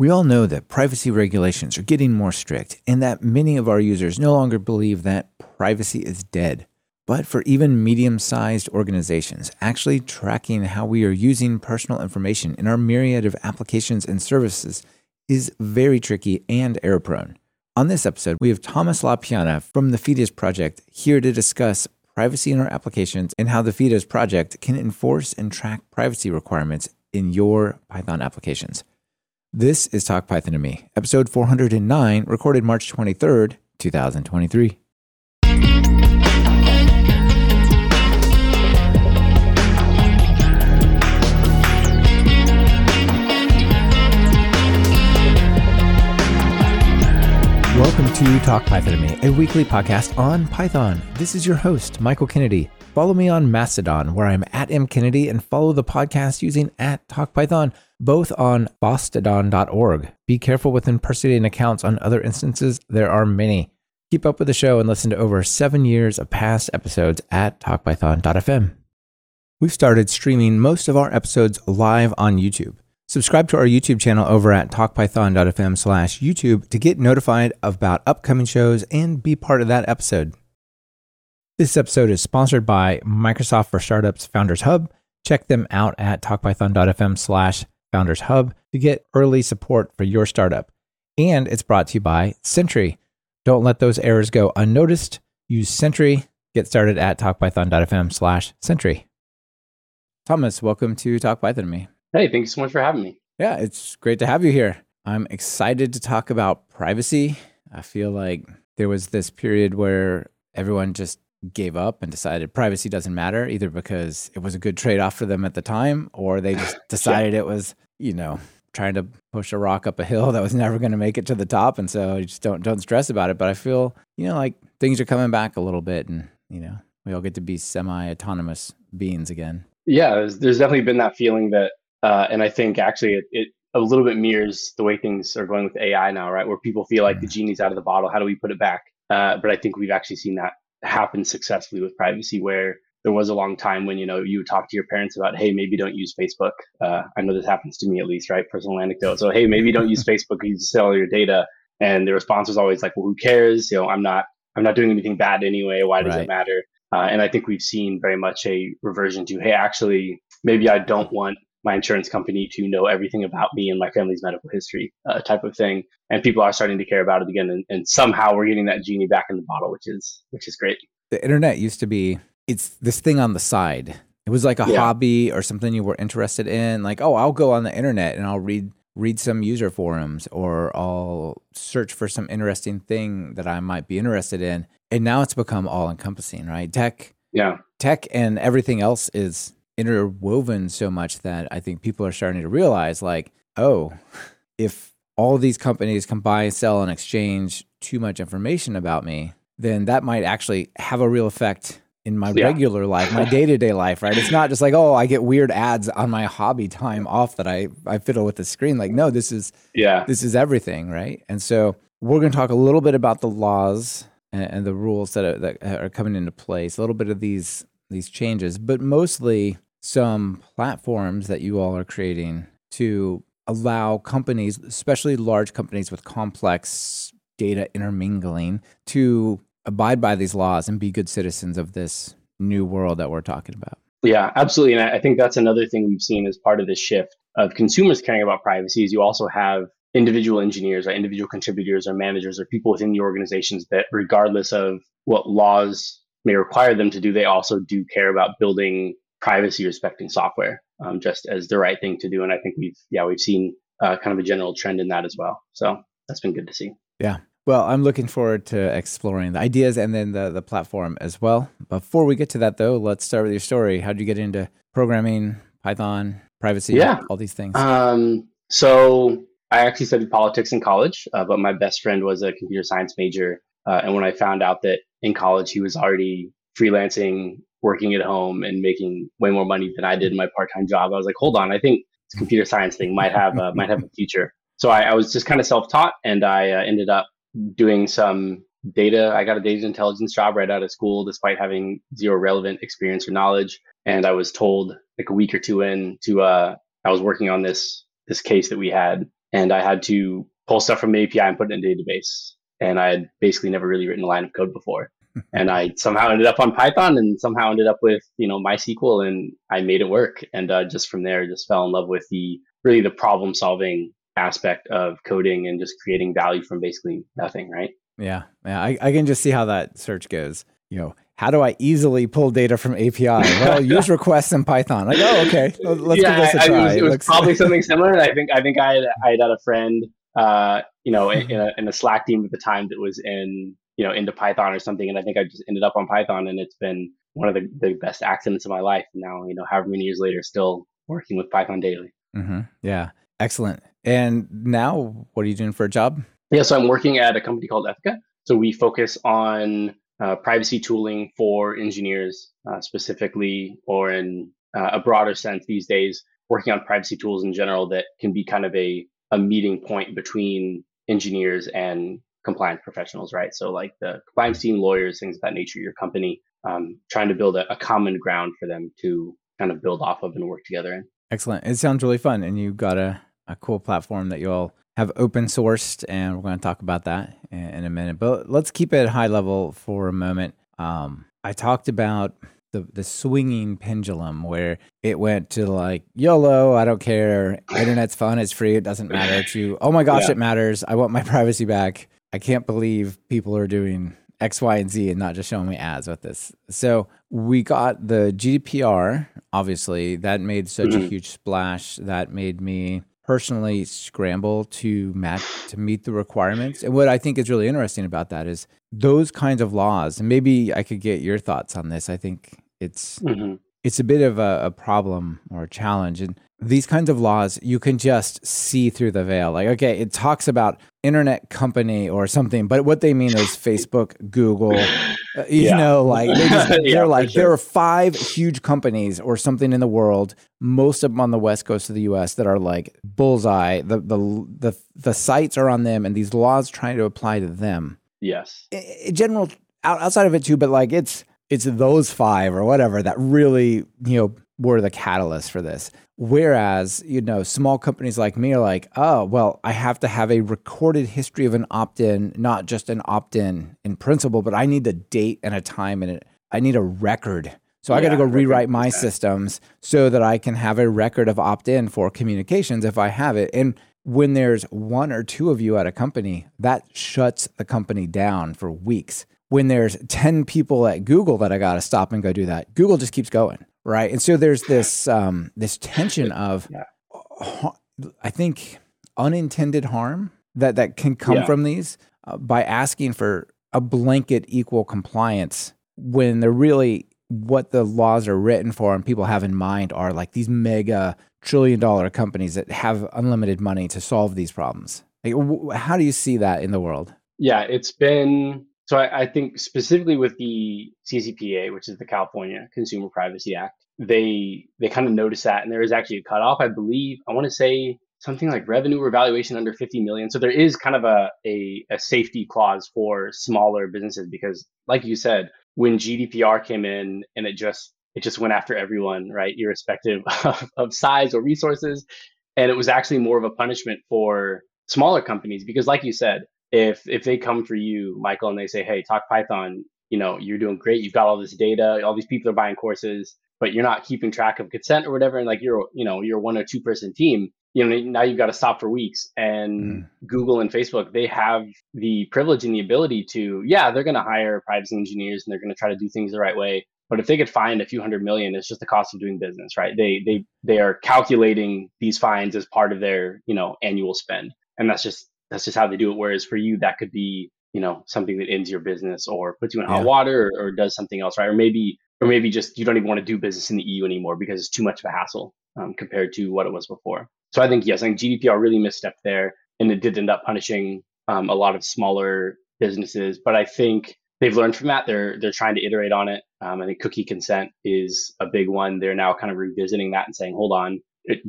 We all know that privacy regulations are getting more strict and that many of our users no longer believe that privacy is dead. But for even medium sized organizations, actually tracking how we are using personal information in our myriad of applications and services is very tricky and error prone. On this episode, we have Thomas La Piana from the FIDES Project here to discuss privacy in our applications and how the FIDES Project can enforce and track privacy requirements in your Python applications. This is Talk Python to Me, episode 409, recorded March 23rd, 2023. Welcome to Talk Python to Me, a weekly podcast on Python. This is your host, Michael Kennedy. Follow me on Mastodon, where I'm at mkennedy, and follow the podcast using at TalkPython, both on fosstodon.org. Be careful with impersonating accounts on other instances. There are many. Keep up with the show and listen to over seven years of past episodes at talkpython.fm. We've started streaming most of our episodes live on YouTube. Subscribe to our YouTube channel over at talkpython.fm slash YouTube to get notified about upcoming shows and be part of that episode. This episode is sponsored by Microsoft for Startups Founders Hub. Check them out at talkpython.fm slash founders hub to get early support for your startup. And it's brought to you by Sentry. Don't let those errors go unnoticed. Use Sentry. Get started at talkpython.fm slash Sentry. Thomas, welcome to Talk Python to me. Hey, thank you so much for having me. Yeah, it's great to have you here. I'm excited to talk about privacy. I feel like there was this period where everyone just gave up and decided privacy doesn't matter either because it was a good trade off for them at the time or they just decided it was, you know, trying to push a rock up a hill that was never going to make it to the top and so you just don't don't stress about it, but I feel, you know, like things are coming back a little bit and, you know, we all get to be semi-autonomous beings again. Yeah, there's, there's definitely been that feeling that uh, and I think actually it, it a little bit mirrors the way things are going with AI now, right? Where people feel like the genie's out of the bottle. How do we put it back? Uh, but I think we've actually seen that happen successfully with privacy where there was a long time when you know you would talk to your parents about hey maybe don't use facebook. Uh, i know this happens to me at least right? Personal anecdote. So hey maybe don't use facebook you sell all your data. And the response was always like well who cares? You know i'm not i'm not doing anything bad anyway. Why does right. it matter? Uh, and i think we've seen very much a reversion to hey actually maybe i don't want my insurance company to know everything about me and my family's medical history uh, type of thing. And people are starting to care about it again. And, and somehow we're getting that genie back in the bottle which is which is great. The internet used to be it's this thing on the side. It was like a yeah. hobby or something you were interested in. Like oh i'll go on the internet and i'll read read some user forums or i'll search for some interesting thing that i might be interested in. And now it's become all encompassing right? Tech yeah. tech and everything else is interwoven so much that I think people are starting to realize like, oh, if all these companies can buy, sell, and exchange too much information about me, then that might actually have a real effect in my yeah. regular life, my day to day life, right? It's not just like, oh, I get weird ads on my hobby time off that I, I fiddle with the screen. Like, no, this is yeah, this is everything, right? And so we're going to talk a little bit about the laws and, and the rules that are, that are coming into place, a little bit of these these changes, but mostly some platforms that you all are creating to allow companies, especially large companies with complex data intermingling, to abide by these laws and be good citizens of this new world that we're talking about. Yeah, absolutely. And I think that's another thing we've seen as part of this shift of consumers caring about privacy is you also have individual engineers or individual contributors or managers or people within the organizations that regardless of what laws may require them to do, they also do care about building privacy respecting software um, just as the right thing to do. And I think we've, yeah, we've seen uh, kind of a general trend in that as well. So that's been good to see. Yeah. Well, I'm looking forward to exploring the ideas and then the, the platform as well. Before we get to that, though, let's start with your story. How did you get into programming, Python, privacy, yeah. all these things? Um, so I actually studied politics in college, uh, but my best friend was a computer science major. Uh, and when I found out that in college he was already freelancing working at home and making way more money than I did in my part-time job. I was like, hold on, I think this computer science thing might have uh, might have a future. So I, I was just kind of self-taught, and I uh, ended up doing some data. I got a data intelligence job right out of school, despite having zero relevant experience or knowledge. And I was told like a week or two in to uh, I was working on this this case that we had and I had to pull stuff from the API and put it in a database. And I had basically never really written a line of code before. and I somehow ended up on Python and somehow ended up with, you know, MySQL and I made it work. And uh, just from there, just fell in love with the really the problem solving aspect of coding and just creating value from basically nothing, right? Yeah. Yeah. I, I can just see how that search goes. You know, how do I easily pull data from API? Well, use requests in Python. Like, oh, okay, let's yeah, give this a try. I, it was, it was probably something similar. I think I think I had I had, a friend, uh, you know, in, in, a, in a Slack team at the time that was in you know into Python or something, and I think I just ended up on Python, and it's been one of the, the best accidents of my life. Now, you know, however many years later, still working with Python daily. Mm-hmm. Yeah, excellent. And now, what are you doing for a job? Yeah, so I'm working at a company called Ethyca. So we focus on uh, privacy tooling for engineers uh, specifically, or in uh, a broader sense these days, working on privacy tools in general that can be kind of a, a meeting point between engineers and compliance professionals, right? So, like the compliance team, lawyers, things of that nature, your company, um, trying to build a, a common ground for them to kind of build off of and work together in. Excellent. It sounds really fun. And you got a, a cool platform that you all have open sourced, and we're going to talk about that in, in a minute. But let's keep it high level for a moment. Um, I talked about the the swinging pendulum where it went to like YOLO, I don't care, internet's fun, it's free, it doesn't matter. To oh my gosh, yeah. it matters. I want my privacy back. I can't believe people are doing X, Y, and Z and not just showing me ads with this. So we got the GDPR, obviously, that made such mm-hmm. a huge splash. That made me personally scramble to match to meet the requirements. And what I think is really interesting about that is those kinds of laws. And maybe I could get your thoughts on this. I think it's mm-hmm. it's a bit of a, a, problem or a challenge. And these kinds of laws, you can just see through the veil. Like, okay, it talks about internet company or something, but what they mean is Facebook, Google, uh, you yeah. know, like they just, they're yeah, like sure. there are five huge companies or something in the world, most of them on the west coast of the U.S. that are like bullseye. The the the the sites are on them, and these laws trying to apply to them. Yes, in general, outside of it too, but like it's it's those five or whatever that really you know were the catalyst for this. Whereas, you know, small companies like me are like, oh, well, I have to have a recorded history of an opt in, not just an opt in in principle, but I need a date and a time and it I need a record. So yeah, I got to go rewrite my systems so that I can have a record of opt in for communications if I have it. And when there's one or two of you at a company, that shuts the company down for weeks. When there's 10 people at Google that I got to stop and go do that, Google just keeps going right? And so there's this um, this tension of, yeah. I think, unintended harm that that can come yeah. from these uh, by asking for a blanket equal compliance when they're really what the laws are written for and people have in mind are like these mega trillion dollar companies that have unlimited money to solve these problems. Like, how do you see that in the world? Yeah, it's been so I, I, think specifically with the CCPA, which is the California Consumer Privacy Act, they they kind of noticed that, and there is actually a cutoff. I believe I want to say something like revenue revaluation under 50 million. So there is kind of a, a, a safety clause for smaller businesses because, like you said, when GDPR came in and it just it just went after everyone, right, irrespective of, of size or resources, and it was actually more of a punishment for smaller companies because, like you said if if they come for you, Michael, and they say, "Hey, talk Python," you know, you're doing great. You've got all this data. All these people are buying courses, but you're not keeping track of consent or whatever. And like you're, you know, you're one or two person team. You know, now you've got to stop for weeks. And mm. Google and Facebook, they have the privilege and the ability to, yeah, they're going to hire privacy engineers and they're going to try to do things the right way. But if they could find a few hundred million, it's just the cost of doing business, right? They they they are calculating these fines as part of their you know annual spend, and that's just that's just how they do it. Whereas for you, that could be, you know, something that ends your business or puts you in hot yeah. water or, or, does something else, right? Or maybe, or maybe just you don't even want to do business in the EU anymore because it's too much of a hassle um, compared to what it was before. So I think yes, I think GDPR really misstepped there, and it did end up punishing um, a lot of smaller businesses. But I think they've learned from that. They're they're trying to iterate on it. Um, I think cookie consent is a big one. They're now kind of revisiting that and saying, hold on,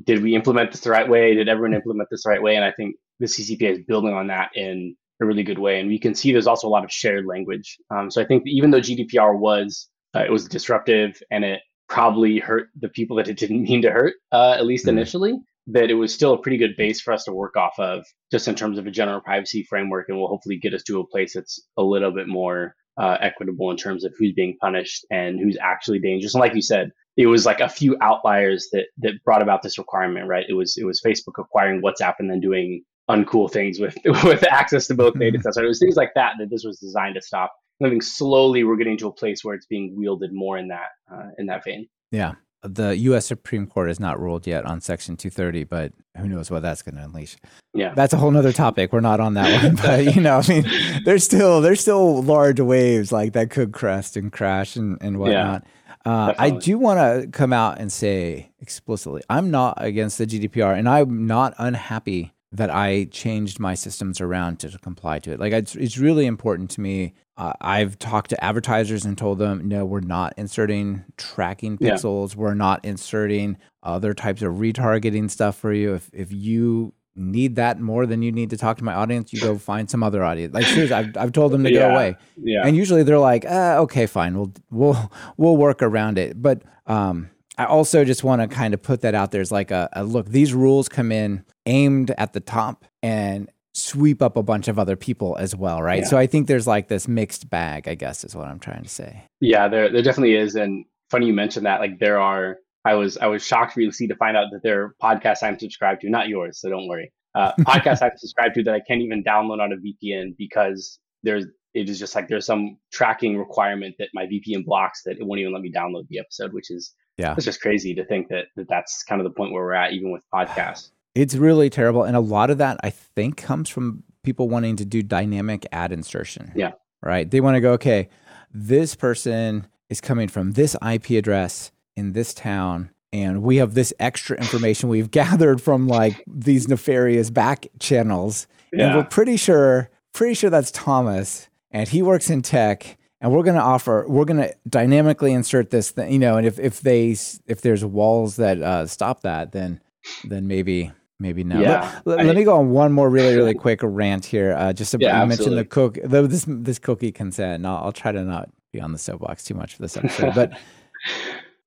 did we implement this the right way? Did everyone implement this the right way? And I think the CCPA is building on that in a really good way. And we can see there's also a lot of shared language. Um, so I think even though GDPR was uh, it was disruptive and it probably hurt the people that it didn't mean to hurt, uh, at least mm-hmm. initially, that it was still a pretty good base for us to work off of, just in terms of a general privacy framework, and will hopefully get us to a place that's a little bit more uh, equitable in terms of who's being punished and who's actually dangerous. And like you said, it was like a few outliers that that brought about this requirement, right? It was it was Facebook acquiring WhatsApp and then doing uncool things with with access to both data mm-hmm. sets. So it was things like that that this was designed to stop. I think slowly we're getting to a place where it's being wielded more in that uh, in that vein. Yeah, the U.S. Supreme Court has not ruled yet on Section 230, but who knows what that's going to unleash? Yeah, that's a whole nother topic. We're not on that one, but you know, I mean, there's still there's still large waves like that could crest and crash and and whatnot. Yeah. Uh, I do want to come out and say explicitly, I'm not against the GDPR, and I'm not unhappy that I changed my systems around to, to comply to it. Like it's, it's really important to me. Uh, I've talked to advertisers and told them, no, we're not inserting tracking pixels. Yeah. We're not inserting other types of retargeting stuff for you. If if you need that more than you need to talk to my audience, you go find some other audience. Like seriously, I've, I've told them to yeah, go away. Yeah. And usually they're like, uh, okay, fine, we'll we'll we'll work around it. But um, I also just want to kind of put that out there as like a, a look. These rules come in aimed at the top and sweep up a bunch of other people as well, right? Yeah. So I think there's like this mixed bag, I guess, is what I'm trying to say. Yeah, there there definitely is, and funny you mentioned that. Like there are I was I was shocked for you to find out that there are podcasts I'm subscribed to, not yours, so don't worry. Uh, podcasts I've subscribed to that I can't even download on a VPN because there's it is just like there's some tracking requirement that my VPN blocks that it won't even let me download the episode, which is yeah, it's just crazy to think that, that that's kind of the point where we're at, even with podcasts. It's really terrible, and a lot of that I think comes from people wanting to do dynamic ad insertion. Yeah, right. They want to go, okay, this person is coming from this IP address in this town and we have this extra information we've gathered from like these nefarious back channels yeah. and we're pretty sure pretty sure that's thomas and he works in tech and we're going to offer we're going to dynamically insert this thing you know and if, if they if there's walls that uh, stop that then then maybe maybe no yeah, let, I, let, me go on one more really really quick rant here uh, just to yeah, mention the cook the, this this cookie consent and I'll, I'll try to not be on the soapbox too much for this episode but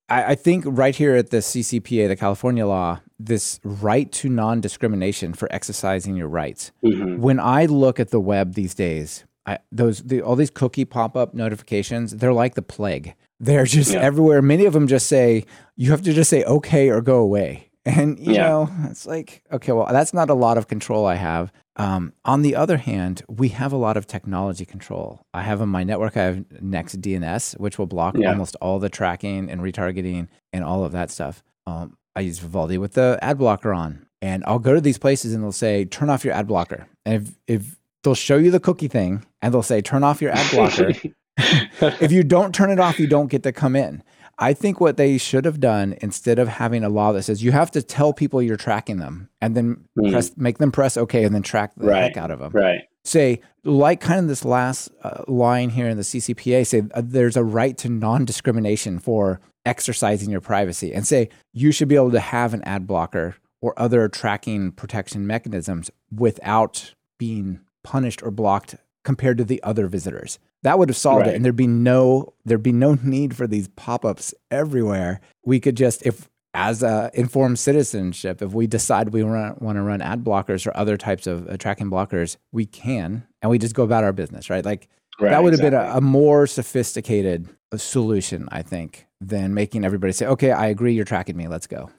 I, I think right here at the CCPA, the California law, this right to non discrimination for exercising your rights. Mm-hmm. When I look at the web these days, I, those the, all these cookie pop up notifications, they're like the plague. They're just yeah. everywhere. Many of them just say you have to just say okay or go away. And you yeah. know, it's like okay, well, that's not a lot of control I have. Um, on the other hand, we have a lot of technology control. I have on my network, I have Next DNS, which will block yeah. almost all the tracking and retargeting and all of that stuff. Um, I use Vivaldi with the ad blocker on, and I'll go to these places and they'll say, turn off your ad blocker. And if, if they'll show you the cookie thing and they'll say, turn off your ad blocker. if you don't turn it off, you don't get to come in. I think what they should have done instead of having a law that says you have to tell people you're tracking them and then mm. press, make them press OK and then track the right. heck out of them. Right. Say, like kind of this last uh, line here in the CCPA, say uh, there's a right to non discrimination for exercising your privacy and say you should be able to have an ad blocker or other tracking protection mechanisms without being punished or blocked compared to the other visitors. That would have solved right. it, and there'd be no there'd be no need for these pop ups everywhere. We could just if as a informed citizenship, if we decide we want to run ad blockers or other types of uh, tracking blockers, we can, and we just go about our business, right? Like right, that would have been a, a, more sophisticated uh, solution, I think, than making everybody say, "Okay, I agree, you're tracking me. Let's go."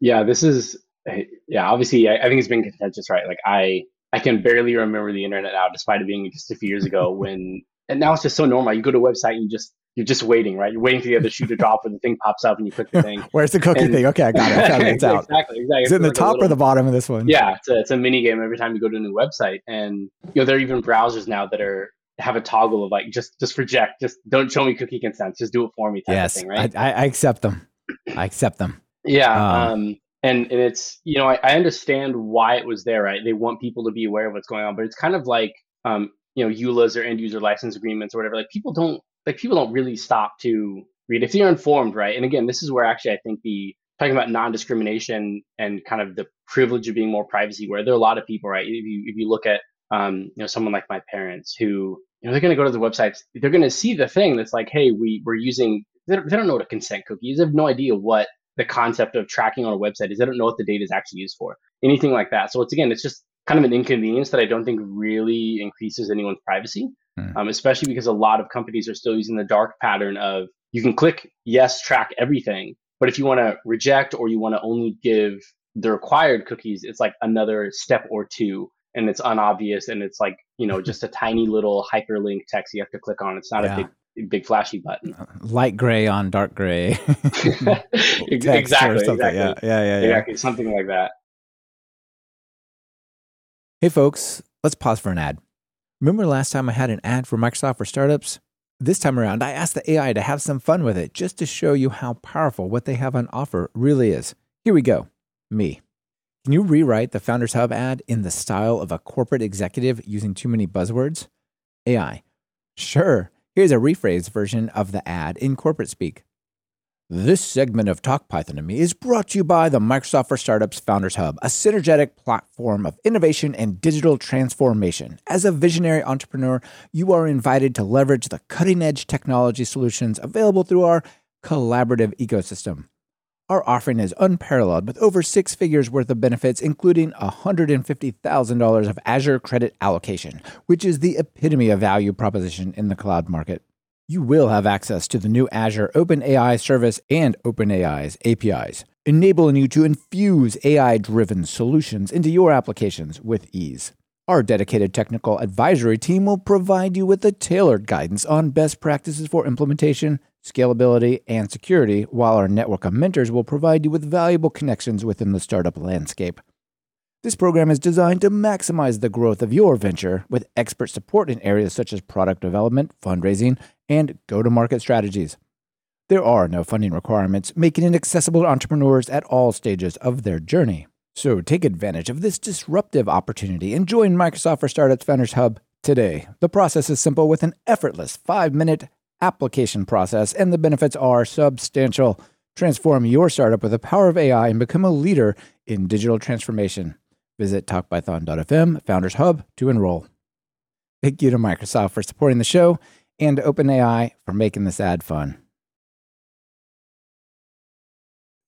Yeah, this is yeah. Obviously, I, I think it's been contentious, right? Like I I can barely remember the internet now, despite it being just a few years ago. when and now it's just so normal. You go to a website and you just you're just waiting, right? You're waiting for the other shoe to drop, and the thing pops up, and you click the thing. Where's the cookie and, thing? Okay, I got it. I got it. It's out. Exactly, exactly. Is it in the like top little, or the bottom of this one? Yeah, it's a, it's a mini game every time you go to a new website, and you know there are even browsers now that are have a toggle of like just just reject, just don't show me cookie consents, just do it for me type yes, of thing, right? I, I accept them. I accept them. Yeah. Um, um, and and it's you know I, I, understand why it was there right? They want people to be aware of what's going on but it's kind of like um you know eulas or end user license agreements or whatever like people don't like people don't really stop to read if you're informed right? And again this is where actually i think the talking about non-discrimination and kind of the privilege of being more privacy where there are a lot of people right? If you if you look at um you know someone like my parents who you know they're going to go to the websites they're going to see the thing that's like hey we we're using they don't, they don't know what a consent cookie is. They have no idea what the concept of tracking on a website is they don't know what the data is actually used for. Anything like that. So it's again, it's just kind of an inconvenience that I don't think really increases anyone's privacy, mm. um, especially because a lot of companies are still using the dark pattern of you can click yes, track everything, but if you want to reject or you want to only give the required cookies, it's like another step or two and it's unobvious and it's like, you know, just a tiny little hyperlink text you have to click on. It's not yeah. a big big flashy button. Uh, light gray on dark gray. exactly. Exactly. Yeah, yeah, yeah, yeah. Exactly. Something like that. Hey folks, let's pause for an ad. Remember last time I had an ad for Microsoft for startups? This time around, I asked the AI to have some fun with it just to show you how powerful what they have on offer really is. Here we go. Me. Can you rewrite the Founders Hub ad in the style of a corporate executive using too many buzzwords? AI. Sure. Here's a rephrased version of the ad in corporate speak. This segment of Talk Python to Me is brought to you by the Microsoft for Startups Founders Hub, a synergetic platform of innovation and digital transformation. As a visionary entrepreneur, you are invited to leverage the cutting edge technology solutions available through our collaborative ecosystem. Our offering is unparalleled with over six figures worth of benefits, including $150,000 of Azure credit allocation, which is the epitome of value proposition in the cloud market you will have access to the new Azure OpenAI service and OpenAI's APIs, enabling you to infuse AI driven solutions into your applications with ease. Our dedicated technical advisory team will provide you with the tailored guidance on best practices for implementation, scalability, and security, while our network of mentors will provide you with valuable connections within the startup landscape. This program is designed to maximize the growth of your venture with expert support in areas such as product development, fundraising, and go to market strategies. There are no funding requirements, making it accessible to entrepreneurs at all stages of their journey. So take advantage of this disruptive opportunity and join Microsoft for Startups Founders Hub today. The process is simple with an effortless five minute application process, and the benefits are substantial. Transform your startup with the power of AI and become a leader in digital transformation. Visit talkpython.fm Founders Hub to enroll. Thank you to Microsoft for supporting the show and OpenAI for making this ad fun.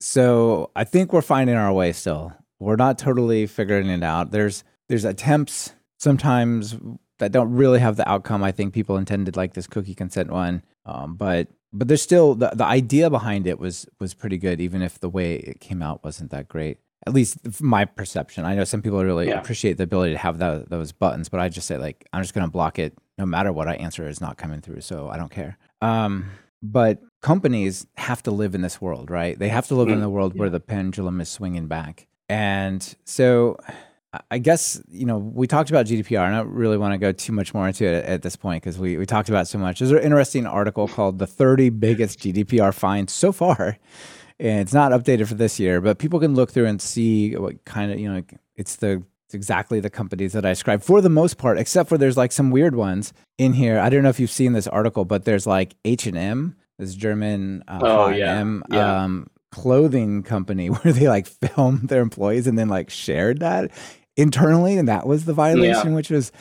So I think we're finding our way still. We're not totally figuring it out. There's there's attempts sometimes that don't really have the outcome I think people intended, like this cookie consent one. Um, but but there's still the, the idea behind it was was pretty good, even if the way it came out wasn't that great at least my perception. I know some people really yeah. appreciate the ability to have the, those buttons, but I just say like I'm just going to block it no matter what I answer is not coming through, so I don't care. Um, but companies have to live in this world, right? They have to live mm. in the world yeah. where the pendulum is swinging back, and so I guess you know we talked about GDPR. and I don't really want to go too much more into it at this point because we we talked about so much. There's an interesting article called "The 30 Biggest GDPR Fines So Far." and it's not updated for this year, but people can look through and see what kind of you know it's the it's exactly the companies that I described for the most part, except for there's like some weird ones in here. I don't know if you've seen this article, but there's like H and M, this German uh, oh, yeah. yeah. Um, clothing company where they like filmed their employees and then like shared that internally, and that was the violation, yeah. which was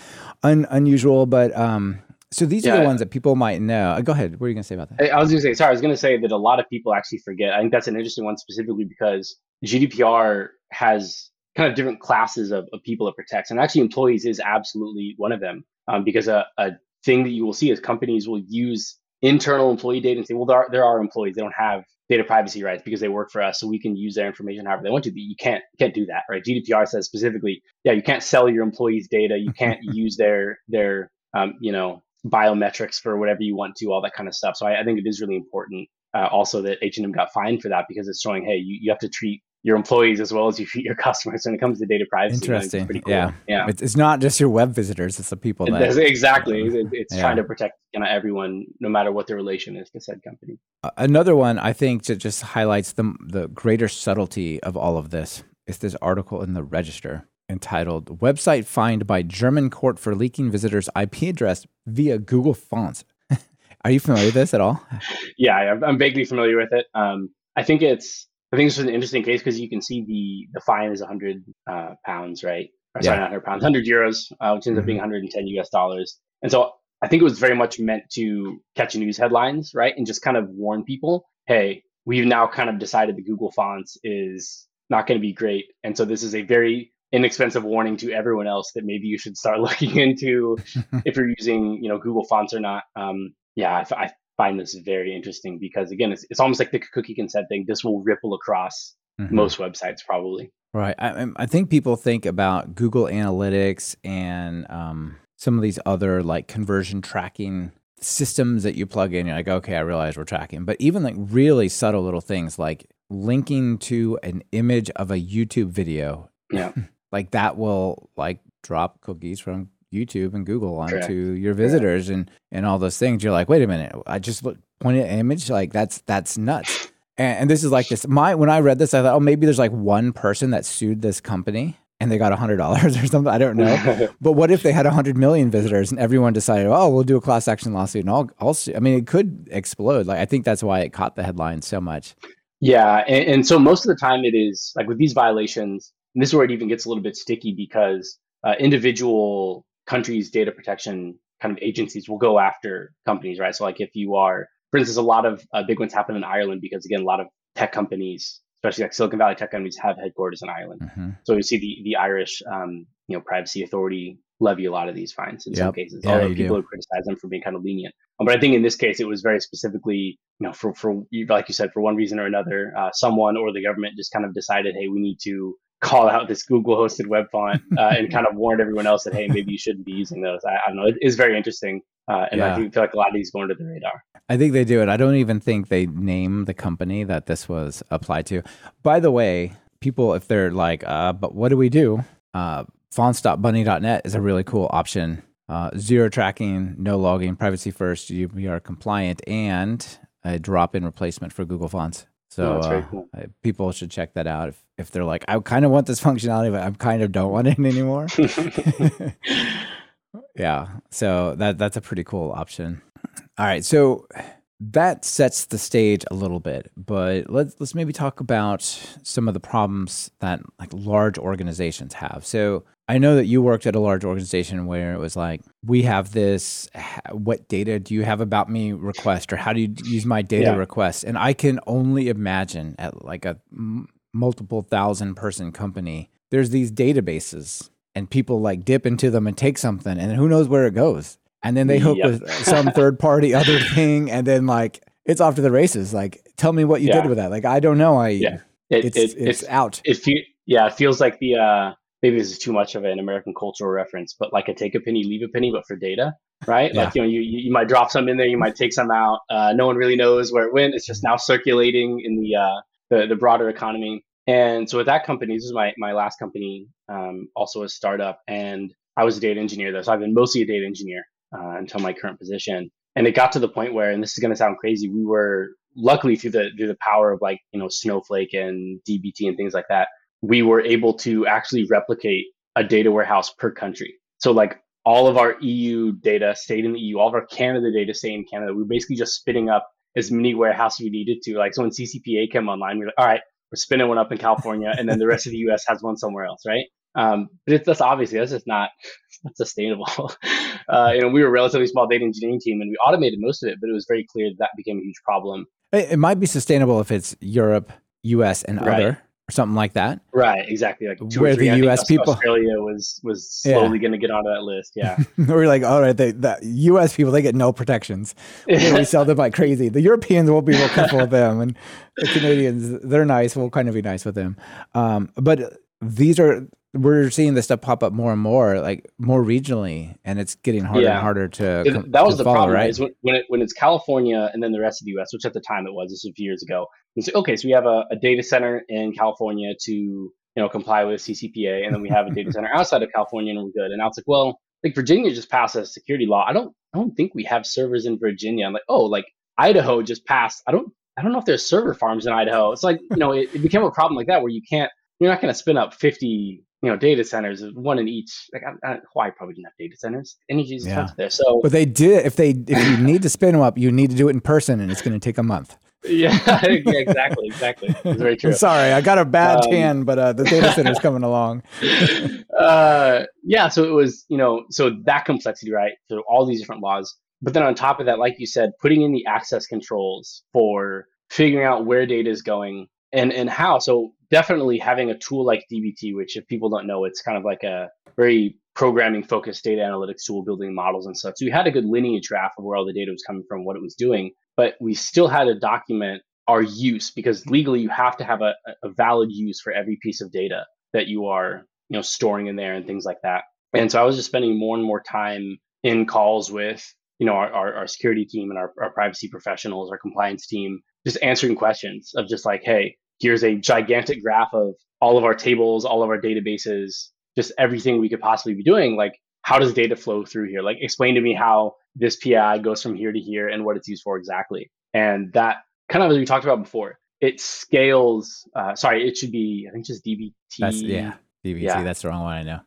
un- unusual. But um, so these yeah. are the ones that people might know. Uh, go ahead. What are you going to say about that? I was going to say, sorry, I was going to say that a lot of people actually forget. I think that's an interesting one specifically because GDPR has kind of different classes of, of people it protects. And actually, employees is absolutely one of them um, because a, a thing that you will see is companies will use internal employee data and say, well, there are, there are employees, they don't have data privacy rights because they work for us, so we can use their information however they want to. But you can't can't do that, right? GDPR says specifically, yeah, you can't sell your employees' data, you can't use their their um, you know biometrics for whatever you want to, all that kind of stuff. So I, I think it is really important. Uh, also, that H and M got fined for that because it's showing, hey, you, you have to treat your employees as well as you your customers when it comes to data privacy. Interesting. Cool. Yeah. Yeah. It's not just your web visitors; it's the people that exactly. It's yeah. trying to protect you know, everyone, no matter what their relation is to said company. Another one I think that just highlights the the greater subtlety of all of this is this article in the Register entitled Website Fined by German Court for Leaking Visitors' IP Address via Google Fonts. Are you familiar with this at all? Yeah, I'm vaguely familiar with it. Um, I think it's I think this is an interesting case because you can see the the fine is 100 uh, pounds, right? Or, sorry, yeah. not 100 pounds, 100 euros, uh, which ends mm-hmm. up being 110 US dollars. And so I think it was very much meant to catch news headlines, right, and just kind of warn people, hey, we've now kind of decided the Google fonts is not going to be great. And so this is a very inexpensive warning to everyone else that maybe you should start looking into if you're using, you know, Google fonts or not. Um, yeah, I, I, find this very interesting because again, it's, it's almost like the cookie consent thing. This will ripple across mm-hmm. most websites probably. Right. I, I think people think about Google Analytics and um, some of these other like conversion tracking systems that you plug in. You're like, okay, I realize we're tracking. But even like really subtle little things like linking to an image of a YouTube video. Yeah. like that will like drop cookies from YouTube and Google onto Correct. your visitors Correct. and and all those things. You're like, wait a minute, I just pointed an image. Like that's that's nuts. And, and this is like this. My when I read this, I thought, oh, maybe there's like one person that sued this company and they got hundred dollars or something. I don't know. but what if they had hundred million visitors and everyone decided, oh, we'll do a class action lawsuit and I'll, I'll sue. I mean, it could explode. Like I think that's why it caught the headlines so much. Yeah, and, and so most of the time it is like with these violations, and this is where it even gets a little bit sticky because uh, individual countries' data protection kind of agencies will go after companies, right? So, like if you are, for instance, a lot of uh, big ones happen in Ireland because again, a lot of tech companies, especially like Silicon Valley tech companies, have headquarters in Ireland. Mm-hmm. So you see the the Irish, um, you know, privacy authority levy a lot of these fines in yep. some cases. Yeah, although people do. criticize them for being kind of lenient. Um, but I think in this case, it was very specifically, you know, for for like you said, for one reason or another, uh, someone or the government just kind of decided, hey, we need to call out this Google hosted web font uh, and kind of warned everyone else that, hey, maybe you shouldn't be using those. I, I don't know. It is very interesting. Uh, and yeah. I feel like a lot of these go under the radar. I think they do. And I don't even think they name the company that this was applied to. By the way, people, if they're like, uh, but what do we do? Uh, fonts.bunny.net is a really cool option. Uh, zero tracking, no logging, privacy first, are compliant, and a drop in replacement for Google Fonts. So oh, uh, cool. people should check that out if, if they're like, I kind of want this functionality, but I kind of don't want it anymore. yeah. So that that's a pretty cool option. All right. So that sets the stage a little bit, but let's let's maybe talk about some of the problems that like large organizations have. So I know that you worked at a large organization where it was like, we have this, what data do you have about me request, or how do you use my data yeah. request? And I can only imagine at like a m- multiple thousand person company, there's these databases and people like dip into them and take something, and who knows where it goes. And then they hook yep. with some third party other thing, and then like it's off to the races. Like, tell me what you yeah. did with that. Like, I don't know. I, yeah. It, it's, it, it's, it's out. It fe- yeah, it feels like the, uh, maybe this is too much of an American cultural reference, but like a take a penny, leave a penny, but for data, right? Yeah. Like, you know, you, you might drop some in there, you might take some out. Uh, no one really knows where it went. It's just now circulating in the, uh, the, the broader economy. And so with that company, this is my, my last company, um, also a startup. And I was a data engineer though. So I've been mostly a data engineer uh, until my current position. And it got to the point where, and this is going to sound crazy, we were luckily through the, through the power of like, you know, Snowflake and DBT and things like that, we were able to actually replicate a data warehouse per country. So like all of our EU data stayed in the EU, all of our Canada data stayed in Canada. We are basically just spinning up as many warehouses we needed to. Like so when CCPA came online, we are like, all right, we're spinning one up in California, and then the rest of the US has one somewhere else, right? Um, but it's that's obviously that's just not not sustainable. uh, you know, we were a relatively small data engineering team, and we automated most of it, but it was very clear that, that became a huge problem. It might be sustainable if it's Europe, US, and right. other or something like that. Right, exactly. Like where the U.S. people, Australia was was slowly yeah. going to get onto that list. Yeah, we're like, all right, they, the U.S. people they get no protections. we sell them like crazy. The Europeans will be real careful with them, and the Canadians they're nice. We'll kind of be nice with them. Um, but these are we're seeing this stuff pop up more and more, like more regionally, and it's getting harder yeah. and harder to. It, that was the follow, problem, right? Is when, when, it, when it's California and then the rest of the U.S., which at the time it was, this was a few years ago. It's like, okay, so we have a, a data center in California to you know comply with CCPA, and then we have a data center outside of California, and we're good. And now it's like, well, like Virginia just passed a security law. I don't, I don't think we have servers in Virginia. I'm like, oh, like Idaho just passed. I don't, I don't know if there's server farms in Idaho. It's like you know, it, it became a problem like that where you can't you're not going to spin up 50 you know data centers one in each like I, I, hawaii probably didn't have data centers energy is yeah. there so but they did if they if you need to spin them up you need to do it in person and it's going to take a month yeah, yeah exactly exactly. It's very true. sorry i got a bad um, tan but uh, the data center's coming along. Uh, yeah so it was you know so that complexity right? So all these different laws. But then on top of that like you said putting in the access controls for figuring out where data is going and and how. So definitely having a tool like DBT, which if people don't know, it's kind of like a very programming focused data analytics tool, building models and such. So we had a good lineage graph of where all the data was coming from, what it was doing, but we still had to document our use because legally you have to have a, a valid use for every piece of data that you are you know storing in there and things like that. And so I was just spending more and more time in calls with you know our, our, our security team and our, our privacy professionals, our compliance team, just answering questions of just like, hey, here's a gigantic graph of all of our tables, all of our databases, just everything we could possibly be doing. Like, how does data flow through here? Like, explain to me how this PI goes from here to here and what it's used for exactly. And that kind of as we talked about before, it scales. Uh, sorry, it should be I think just DBT. That's, yeah, DBT. Yeah. That's the wrong one. I know.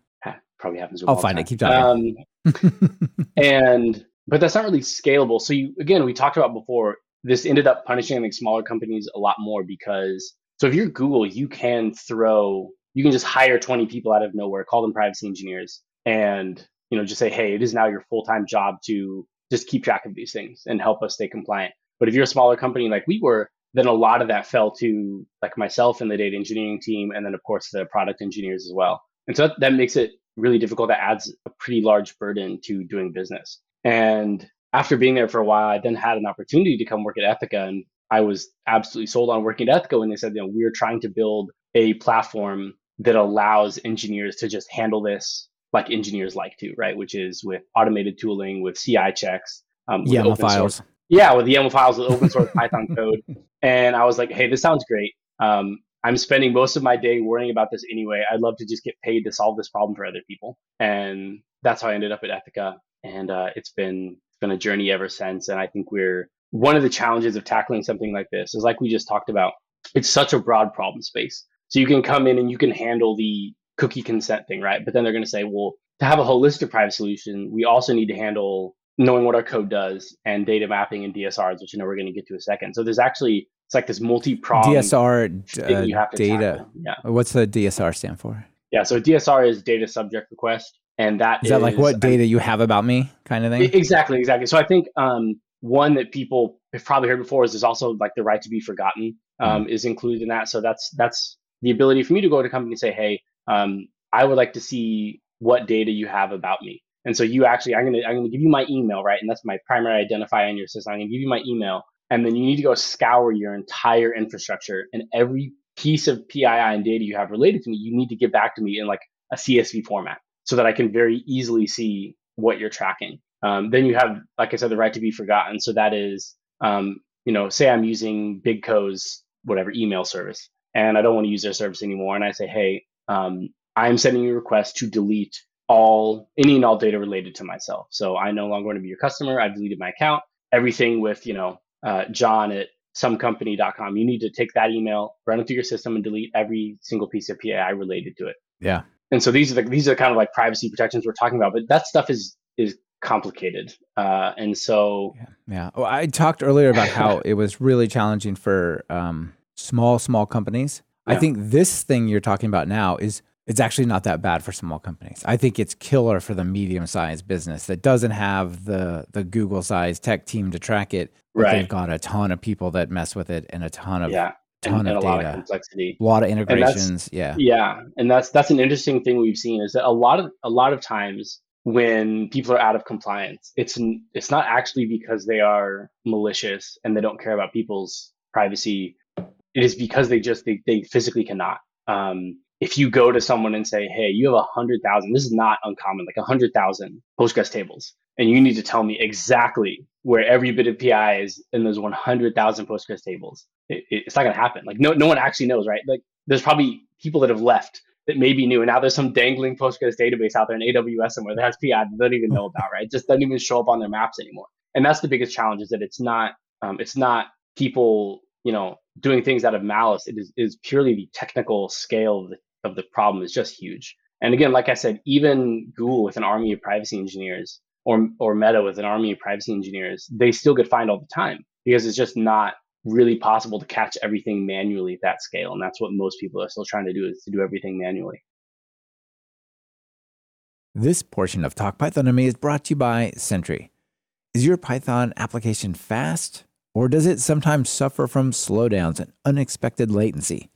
Probably happens. I'll find it. Keep talking. Um, and but that's not really scalable. So you again, we talked about before. This ended up punishing like smaller companies a lot more because so if you're Google, you can throw you can just hire 20 people out of nowhere, call them privacy engineers, and you know just say, hey, it is now your full time job to just keep track of these things and help us stay compliant. But if you're a smaller company like we were, then a lot of that fell to like myself and the data engineering team, and then of course the product engineers as well. And so that, that makes it really difficult. That adds a pretty large burden to doing business. And after being there for a while, I then had an opportunity to come work at Ethyca, and I was absolutely sold on working at Ethyca. when they said, you know, we're trying to build a platform that allows engineers to just handle this like engineers like to, right? Which is with automated tooling, with CI checks, um, with YAML files. Source, yeah, with YAML files with open source Python code. And I was like, hey, this sounds great. Um, I'm spending most of my day worrying about this anyway. I'd love to just get paid to solve this problem for other people. And that's how I ended up at Ethyca. And uh, it's been it's been a journey ever since. And I think we're one of the challenges of tackling something like this is like we just talked about. It's such a broad problem space. So you can come in and you can handle the cookie consent thing, right? But then they're going to say, well, to have a holistic privacy solution, we also need to handle knowing what our code does and data mapping and DSRs, which you know we're going to get to a second. So there's actually it's like this multi-pronged DSR uh, data. Tackle. Yeah. What's the DSR stand for? Yeah. So DSR is data subject request, and that is, is that like what data you have about me, kind of thing. Exactly. Exactly. So I think um, one that people have probably heard before is there's also like the right to be forgotten um, mm is included in that. So that's that's the ability for me to go to a company and say, hey, um, I would like to see what data you have about me. And so you actually, I'm gonna I'm gonna give you my email, right? And that's my primary identifier in your system. I'm gonna give you my email, and then you need to go scour your entire infrastructure and every piece of PII and data you have related to me. You need to get back to me in like a CSV format so that I can very easily see what you're tracking. Um, then you have, like I said, the right to be forgotten. So that is, um, you know, say I'm using BigCo's whatever email service, and I don't want to use their service anymore, and I say, hey, um, I'm sending you a request to delete all any and all data related to myself. So I no longer want to be your customer. I've deleted my account. Everything with, you know, uh, John at somecompany.com. You need to take that email, run it through your system, and delete every single piece of PII related to it. Yeah. And so these are the these are kind of like privacy protections we're talking about, but that stuff is is complicated. Uh, and so yeah. yeah. Well, I talked earlier about how it was really challenging for um, small small companies. Yeah. I think this thing you're talking about now is it's actually not that bad for small companies. I think it's killer for the medium sized business that doesn't have the the Google sized tech team to track it. Right. they've got a ton of people that mess with it and a ton of yeah. ton and, of and data. a lot of complexity. A lot of integrations. Yeah. Yeah. And that's that's an interesting thing we've seen is that a lot of a lot of times when people are out of compliance, it's it's not actually because they are malicious and they don't care about people's privacy. It is because they just they, they physically cannot. Um, if you go to someone and say, "Hey, you have a hundred thousand, this is not uncommon, like a hundred thousand Postgres tables, and you need to tell me exactly where every bit of PI is in those one hundred thousand Postgres tables," it, it, it's not going to happen. Like no, no one actually knows, right? Like there's probably people that have left that maybe knew, and now there's some dangling Postgres database out there in AWS somewhere that has PI that they don't even know about, right? It just doesn't even show up on their maps anymore. And that's the biggest challenge is that it's not, um, it's not people, you know, doing things out of malice. It is, is purely the technical scale of the, of the problem is just huge. And again, like I said, even Google with an army of privacy engineers or, or Meta with an army of privacy engineers, they still get fined all the time because it's just not really possible to catch everything manually at that scale. And that's what most people are still trying to do is to do everything manually. This portion of Talk Python to Me is brought to you by Sentry. Is your Python application fast Or does it sometimes suffer from slowdowns and unexpected latency?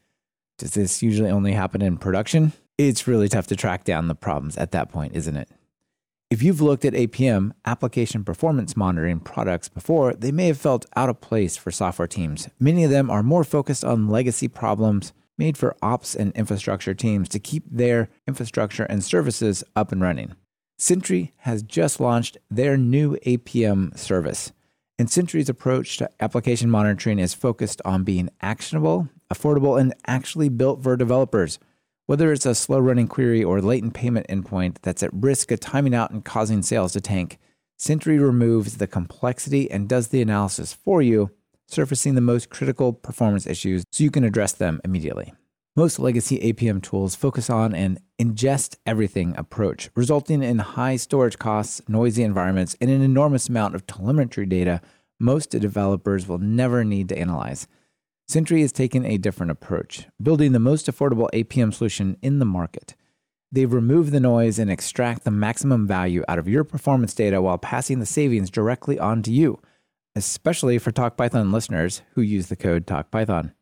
Does this usually only happen in production? It's really tough to track down the problems at that point, isn't it? If you've looked at APM, application performance monitoring products before, they may have felt out of place for software teams. Many of them are more focused on legacy problems made for ops and infrastructure teams to keep their infrastructure and services up and running. Sentry has just launched their new APM service. And Sentry's approach to application monitoring is focused on being actionable, affordable, and actually built for developers. Whether it's a slow running query or latent payment endpoint that's at risk of timing out and causing sales to tank, Sentry removes the complexity and does the analysis for you, surfacing the most critical performance issues so you can address them immediately. Most legacy APM tools focus on an ingest everything approach, resulting in high storage costs, noisy environments, and an enormous amount of telemetry data most developers will never need to analyze. Sentry has taken a different approach, building the most affordable APM solution in the market. They remove the noise and extract the maximum value out of your performance data while passing the savings directly on to you, especially for TalkPython listeners who use the code TalkPython.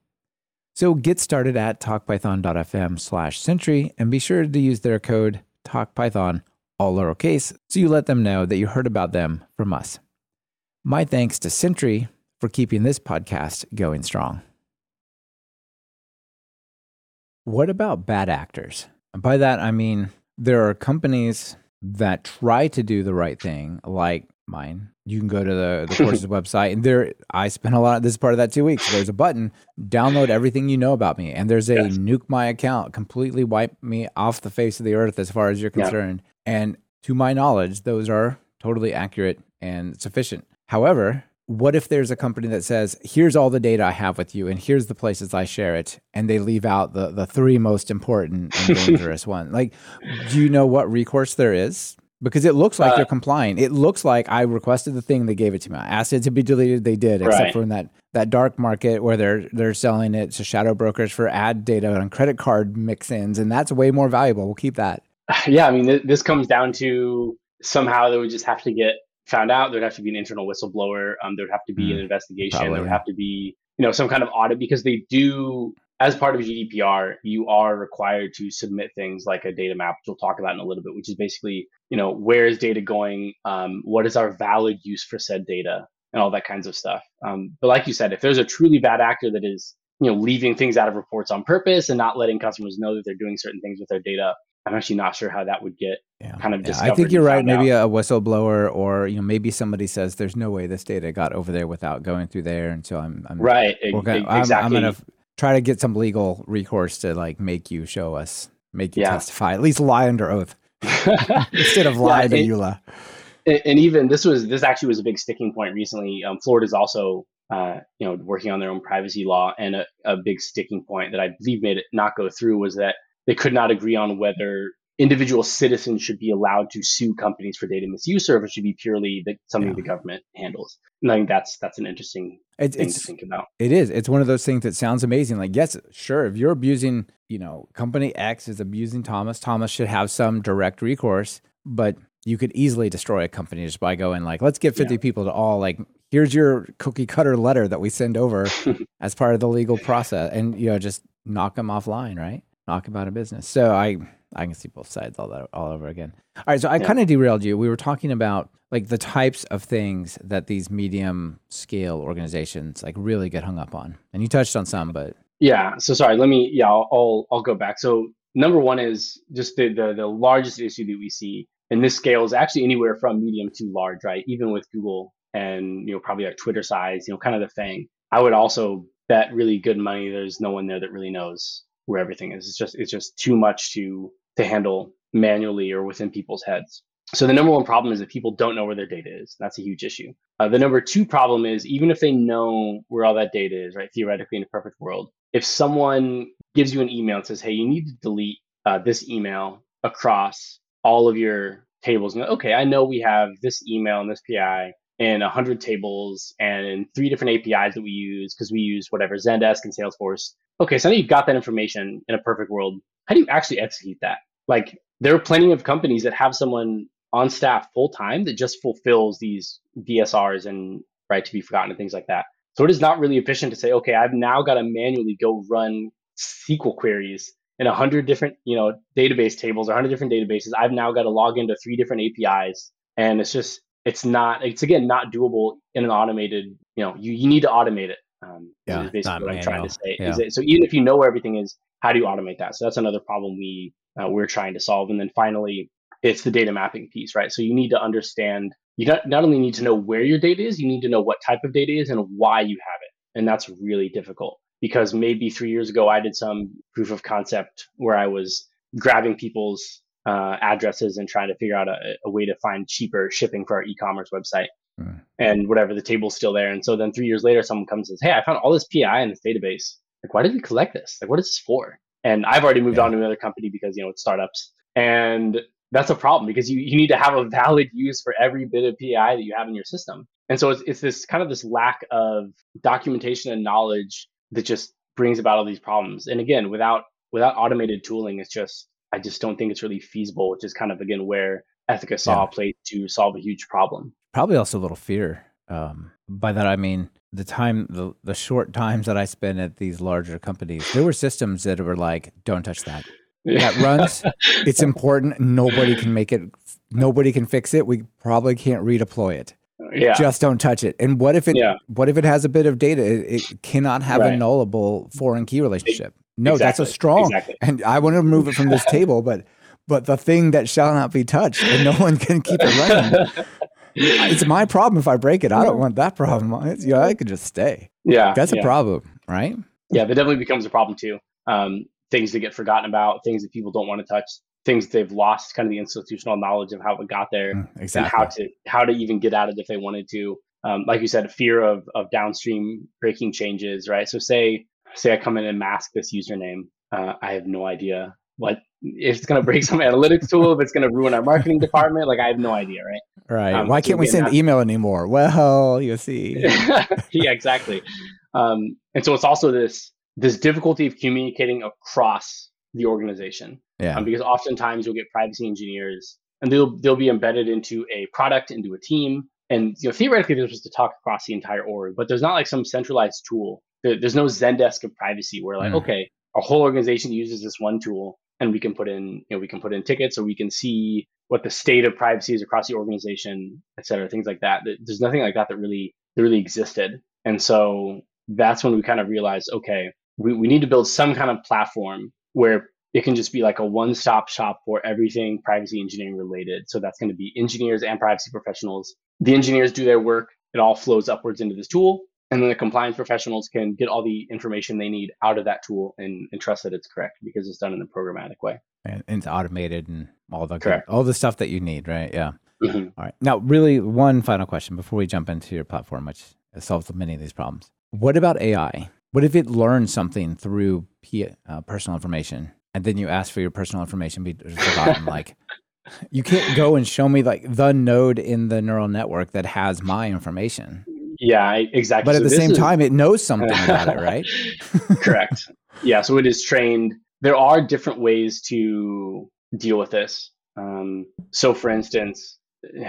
So get started at talkpython.fm slash Sentry and be sure to use their code TalkPython, all lowercase, so you let them know that you heard about them from us. My thanks to Sentry for keeping this podcast going strong. What about bad actors? By that, I mean there are companies that try to do the right thing, like mine. You can go to the, the course's website, and there I spent a lot. Of this is part of that two weeks. There's a button, download everything you know about me, and there's a yes. nuke my account, completely wipe me off the face of the earth as far as you're concerned. Yeah. And to my knowledge, those are totally accurate and sufficient. However, what if there's a company that says, here's all the data I have with you, and here's the places I share it, and they leave out the, the three most important and dangerous ones? Like, do you know what recourse there is? Because it looks like uh, they're complying. It looks like I requested the thing, they gave it to me. I asked it to be deleted, they did, except right. for in that that dark market where they're they're selling it to shadow brokers for ad data on credit card mix-ins, and that's way more valuable. We'll keep that. Yeah, I mean, th- this comes down to somehow they would just have to get found out. There'd have to be an internal whistleblower. Um, there'd have to be mm, an investigation. Probably. There would have to be you know some kind of audit because they do as part of GDPR, you are required to submit things like a data map, which we'll talk about in a little bit, which is basically, you know, where is data going? Um, what is our valid use for said data and all that kinds of stuff. Um, but like you said, if there's a truly bad actor that is, you know, leaving things out of reports on purpose and not letting customers know that they're doing certain things with their data, I'm actually not sure how that would get yeah. kind of yeah, I think you're right. Maybe out. a whistleblower, or you know, maybe somebody says there's no way this data got over there without going through there, and so I'm, I'm right. Gonna, exactly. I'm, I'm gonna try to get some legal recourse to like make you show us, make you yeah. testify, at least lie under oath instead of lie yeah, to EULA. And even this was this actually was a big sticking point recently. Um, Florida's also uh, you know working on their own privacy law, and a, a big sticking point that I believe made it not go through was that they could not agree on whether individual citizens should be allowed to sue companies for data misuse, or if it should be purely the, something yeah. the government handles. And I think that's that's an interesting it's, thing to think about. It is. It's one of those things that sounds amazing. Like, yes, sure, if you're abusing, you know, company X is abusing Thomas, Thomas should have some direct recourse, but you could easily destroy a company just by going like, let's get 50 yeah. people to all like, here's your cookie cutter letter that we send over as part of the legal process, and you know, just knock them offline, right? Knock them out of business. So I I can see both sides all that all over again. All right, so I yeah. kind of derailed you. We were talking about like the types of things that these medium scale organizations like really get hung up on, and you touched on some, but yeah. So sorry, let me yeah, I'll I'll, I'll go back. So number one is just the, the the largest issue that we see, and this scale is actually anywhere from medium to large, right? Even with Google and you know probably like Twitter size, you know, kind of the thing. I would also bet really good money. There's no one there that really knows where everything is. It's just it's just too much to to handle manually or within people's heads. So the number one problem is that people don't know where their data is. That's a huge issue. Uh, the number two problem is even if they know where all that data is, right? Theoretically, in a perfect world, if someone gives you an email and says, "Hey, you need to delete uh, this email across all of your tables," and okay, I know we have this email and this PI and 100 tables and three different APIs that we use because we use whatever Zendesk and Salesforce. Okay, so now you've got that information in a perfect world. How do you actually execute that? Like there are plenty of companies that have someone on staff full time that just fulfills these DSRs and right to be forgotten and things like that. So it is not really efficient to say, okay, I've now got to manually go run SQL queries in a hundred different, you know, database tables or hundred different databases. I've now got to log into three different APIs, and it's just it's not it's again not doable in an automated. You know, you, you need to automate it. Um, Yeah, is basically what I'm trying to say. manual. Is it, so even if you know where everything is, how do you automate that? So that's another problem we uh, we're trying to solve. And then finally, it's the data mapping piece, right? So you need to understand. You not, not only need to know where your data is, you need to know what type of data is and why you have it. And that's really difficult because maybe three years ago I did some proof of concept where I was grabbing people's uh, addresses and trying to figure out a, a way to find cheaper shipping for our e-commerce website Hmm. and whatever the table's still there. And so then three years later, someone comes and says, "Hey, I found all this PI in this database. Like, why did we collect this? Like, what is this for?" And I've already moved Yeah. on to another company because you know it's startups, and that's a problem because you, you need to have a valid use for every bit of PI that you have in your system. And so it's, it's this kind of this lack of documentation and knowledge that just brings about all these problems. And again, without without automated tooling, it's just I just don't think it's really feasible, which is kind of again where Ethyca saw Yeah. a place to solve a huge problem. Probably also a little fear. Um, by that I mean the time, the the short times that I spent at these larger companies, there were systems that were like, "Don't touch that." That runs. It's important. Nobody can make it. Nobody can fix it. We probably can't redeploy it. yeah. Just don't touch it. And what if it? Yeah. What if it has a bit of data? It, it cannot have a nullable foreign key relationship. No, that's a strong. Exactly. And I want to remove it from this table, but but the thing that shall not be touched, and no one can keep it running. it's my problem if I break it. I don't want that problem. It's, you know, I could just stay. yeah. That's yeah. a problem, right? Yeah, that definitely becomes a problem too. Um, things that get forgotten about, things that people don't want to touch, things they've lost kind of the institutional knowledge of how it got there Mm, and Exactly. how to how to even get at it if they wanted to. Um, like you said, a fear of of downstream breaking changes, right? So say say I come in and mask this username, uh, I have no idea what if it's going to break some analytics tool, if it's going to ruin our marketing department. Like I have no idea, right? right. um, Why can't we send email anymore? Well, you see. yeah, exactly. Um, and so it's also this this difficulty of communicating across the organization Yeah. um, because oftentimes you'll get privacy engineers and they'll they'll be embedded into a product, into a team, and you know theoretically they're supposed to talk across the entire org, but there's not like some centralized tool. There, there's no Zendesk of privacy where like Mm. okay, our whole organization uses this one tool and we can put in you know we can put in tickets or we can see what the state of privacy is across the organization, et cetera, things like that. There's nothing like that that really that really existed, and so that's when we kind of realized okay, we, we need to build some kind of platform where it can just be like a one-stop shop for everything privacy engineering related. So that's going to be engineers and privacy professionals. The engineers do their work. It all flows upwards into this tool. And then the compliance professionals can get all the information they need out of that tool and, and trust that it's correct because it's done in a programmatic way. And it's automated and all the good- all the stuff that you need, right? Yeah. Mhm. All right. Now, really, one final question before we jump into your platform, which solves many of these problems. What about AI? What if it learns something through P- uh, personal information, and then you ask for your personal information be forgotten? like, you can't go and show me like the node in the neural network that has my information, Yeah, exactly. but at So the same is- time, it knows something about it, right? Correct. Yeah, so it is trained. There are different ways to deal with this. Um, so, for instance,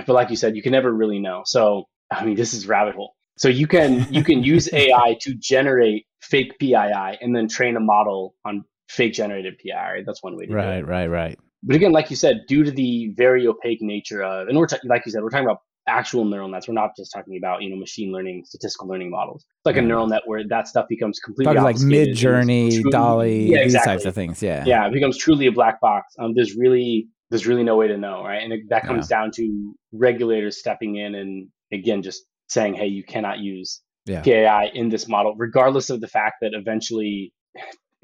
but like you said, you can never really know. So, I mean, this is rabbit hole. So you can you can use AI to generate fake PII and then train a model on fake generated. Right? That's one way to do it. Right, right, right. But again, like you said, due to the very opaque nature of, and we're ta- like you said, we're talking about actual neural nets. We're not just talking about you know machine learning, statistical learning models. It's like Yeah. a neural net where that stuff becomes completely like Mid Journey, DALL-E, Yeah, these types of things. Yeah. Yeah, it becomes truly a black box. Um, there's really there's really no way to know, right? And it, that comes down to regulators stepping in and again just saying, hey, you cannot use Yeah. PII in this model, regardless of the fact that eventually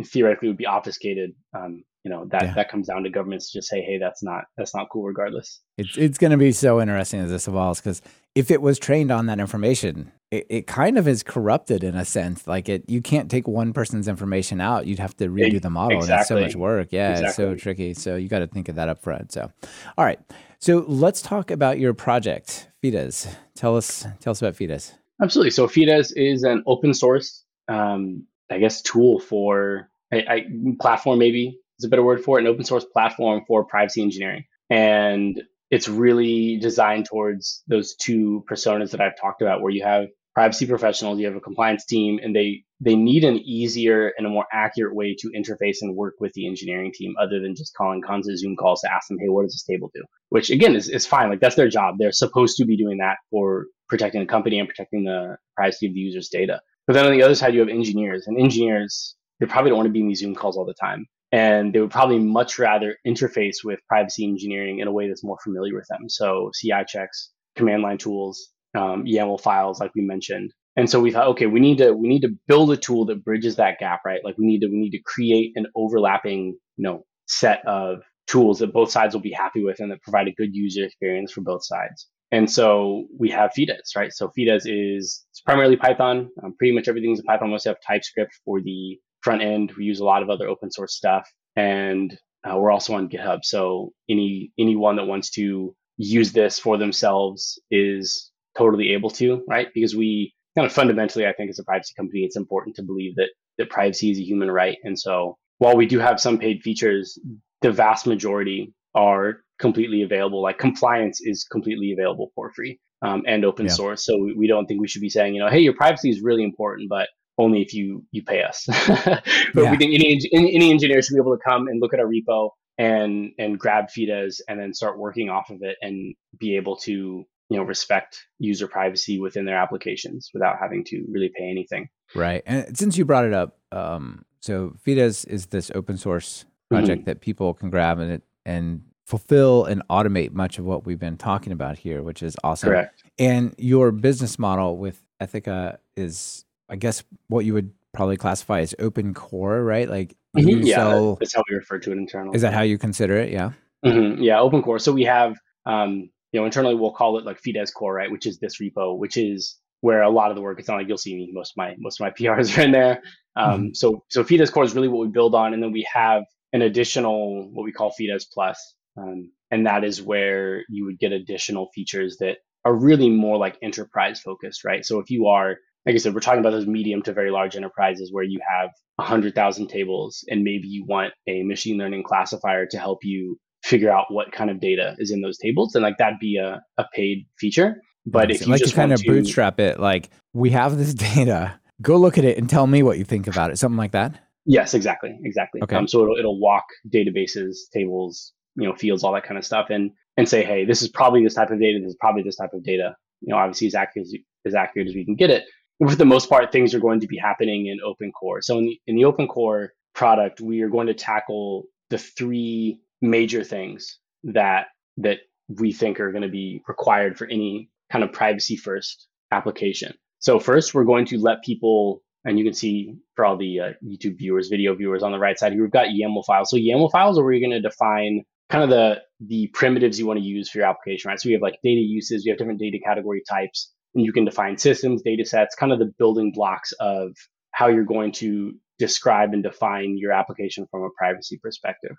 theoretically would be obfuscated. Um, you know that Yeah. that comes down to governments to just say, hey, that's not that's not cool, regardless. It's it's going to be so interesting as this evolves because if it was trained on that information, it, it kind of is corrupted in a sense. Like it, you can't take one person's information out. You'd have to redo the model, and it's so much work. Yeah, it's so tricky. So you got to think of that up front. So, all right. So let's talk about your project, Fides. Tell us tell us about Fides. Absolutely. So Fides is an open source, um, I guess, tool for a, platform. Maybe is a better word for it. An open source platform for privacy engineering, and it's really designed towards those two personas that I've talked about, where you have privacy professionals, you have a compliance team, and they they need an easier and a more accurate way to interface and work with the engineering team other than just calling constant Zoom calls to ask them, hey, what does this table do? Which again is, is fine. Like that's their job. They're supposed to be doing that for protecting the company and protecting the privacy of the user's data. But then on the other side, you have engineers, and engineers they probably don't want to be in these Zoom calls all the time. And they would probably much rather interface with privacy engineering in a way that's more familiar with them. So CI checks, command line tools, um, YAML files, like we mentioned. And so we thought, okay, we need to we need to build a tool that bridges that gap, right? Like we need to we need to create an overlapping, you know, set of tools that both sides will be happy with and that provide a good user experience for both sides. And so we have Fides, right? So Fides is it's primarily Python. Um, pretty much everything's in Python. We also have TypeScript for the front end. We use a lot of other open source stuff, and uh, we're also on GitHub. So any anyone that wants to use this for themselves is totally able to, right? Because we kind of fundamentally, I think, as a privacy company, it's important to believe that that privacy is a human right. And so, while we do have some paid features, the vast majority are completely available. Like compliance is completely available for free um, and open yeah. source. So we, we don't think we should be saying, you know, hey, your privacy is really important, but only if you you pay us. but yeah. we think any, any any engineer should be able to come and look at our repo and and grab Fides and then start working off of it and be able to you know respect user privacy within their applications without having to really pay anything right and since you brought it up um, so Fides is this open source project mm-hmm. that people can grab and it and fulfill and automate much of what we've been talking about here which is awesome Correct. and your business model with Ethyca is i guess what you would probably classify as open core right like mm-hmm. yeah sell, that's how we refer to it internally is that how you consider it yeah mm-hmm. yeah open core so we have um, you know, internally we'll call it like Fides core, right? Which is this repo, which is where a lot of the work. It's not like you'll see me. Most of my most of my PRs are in there. Um, mm-hmm. So so Fides core is really what we build on, and then we have an additional what we call Fides plus, um, and that is where you would get additional features that are really more like enterprise focused, right? So if you are like I said, we're talking about those medium to very large enterprises where you have 100,000 tables and maybe you want a machine learning classifier to help you figure out what kind of data is in those tables, and like that'd be a, a paid feature. But if you like just to kind of to, bootstrap it, like we have this data, go look at it and tell me what you think about it, something like that. Yes, exactly, exactly. Okay. Um, so it'll it'll walk databases, tables, you know, fields, all that kind of stuff, and and say, hey, this is probably this type of data. This is probably this type of data. You know, obviously as accurate as, as accurate as we can get it. For the most part, things are going to be happening in open core. So in the in the open core product, we are going to tackle the three major things that that we think are going to be required for any kind of privacy first application. So first, we're going to let people, and you can see for all the uh, YouTube viewers, video viewers on the right side here, we've got YAML files. So YAML files are where you're going to define kind of the the primitives you want to use for your application, right? So we have like data uses, we have different data category types, and you can define systems, data sets, kind of the building blocks of how you're going to describe and define your application from a privacy perspective.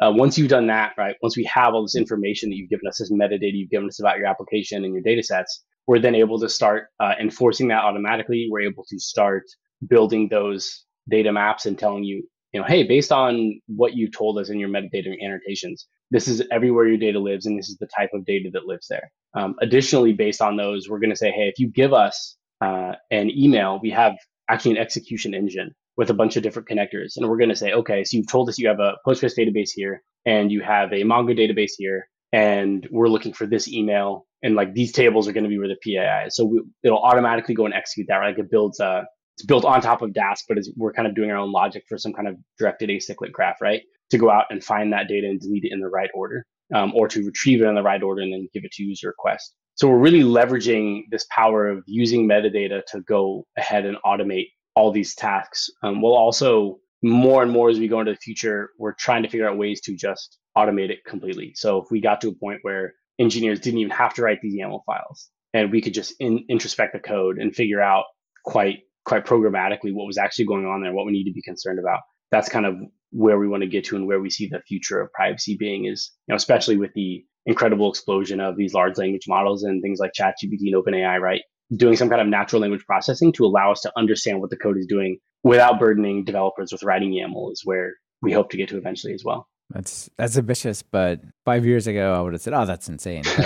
Uh, once you've done that, right, once we have all this information that you've given us, this metadata you've given us about your application and your data sets, we're then able to start uh, enforcing that automatically. We're able to start building those data maps and telling you, you know, hey, based on what you told us in your metadata annotations, this is everywhere your data lives and this is the type of data that lives there. Um, additionally, based on those, we're going to say, hey, if you give us uh, an email, we have actually an execution engine with a bunch of different connectors. And we're going to say, okay, so you've told us you have a Postgres database here and you have a Mongo database here, and we're looking for this email. And like these tables are going to be where the PII is. So we, it'll automatically go and execute that, right? Like it builds a, it's built on top of Dask, but we're kind of doing our own logic for some kind of directed acyclic graph, right? To go out and find that data and delete it in the right order, um, or to retrieve it in the right order and then give it to user request. So we're really leveraging this power of using metadata to go ahead and automate all these tasks. Um, we'll also more and more as we go into the future, we're trying to figure out ways to just automate it completely. So if we got to a point where engineers didn't even have to write these YAML files, and we could just in, introspect the code and figure out quite quite programmatically what was actually going on there, what we need to be concerned about. That's kind of where we want to get to and where we see the future of privacy being is, you know, especially with the incredible explosion of these large language models and things like ChatGPT and OpenAI, right? doing some kind of natural language processing to allow us to understand what the code is doing without burdening developers with writing YAML is where we hope to get to eventually as well. That's that's ambitious, but five years ago I would have said, "Oh, that's insane."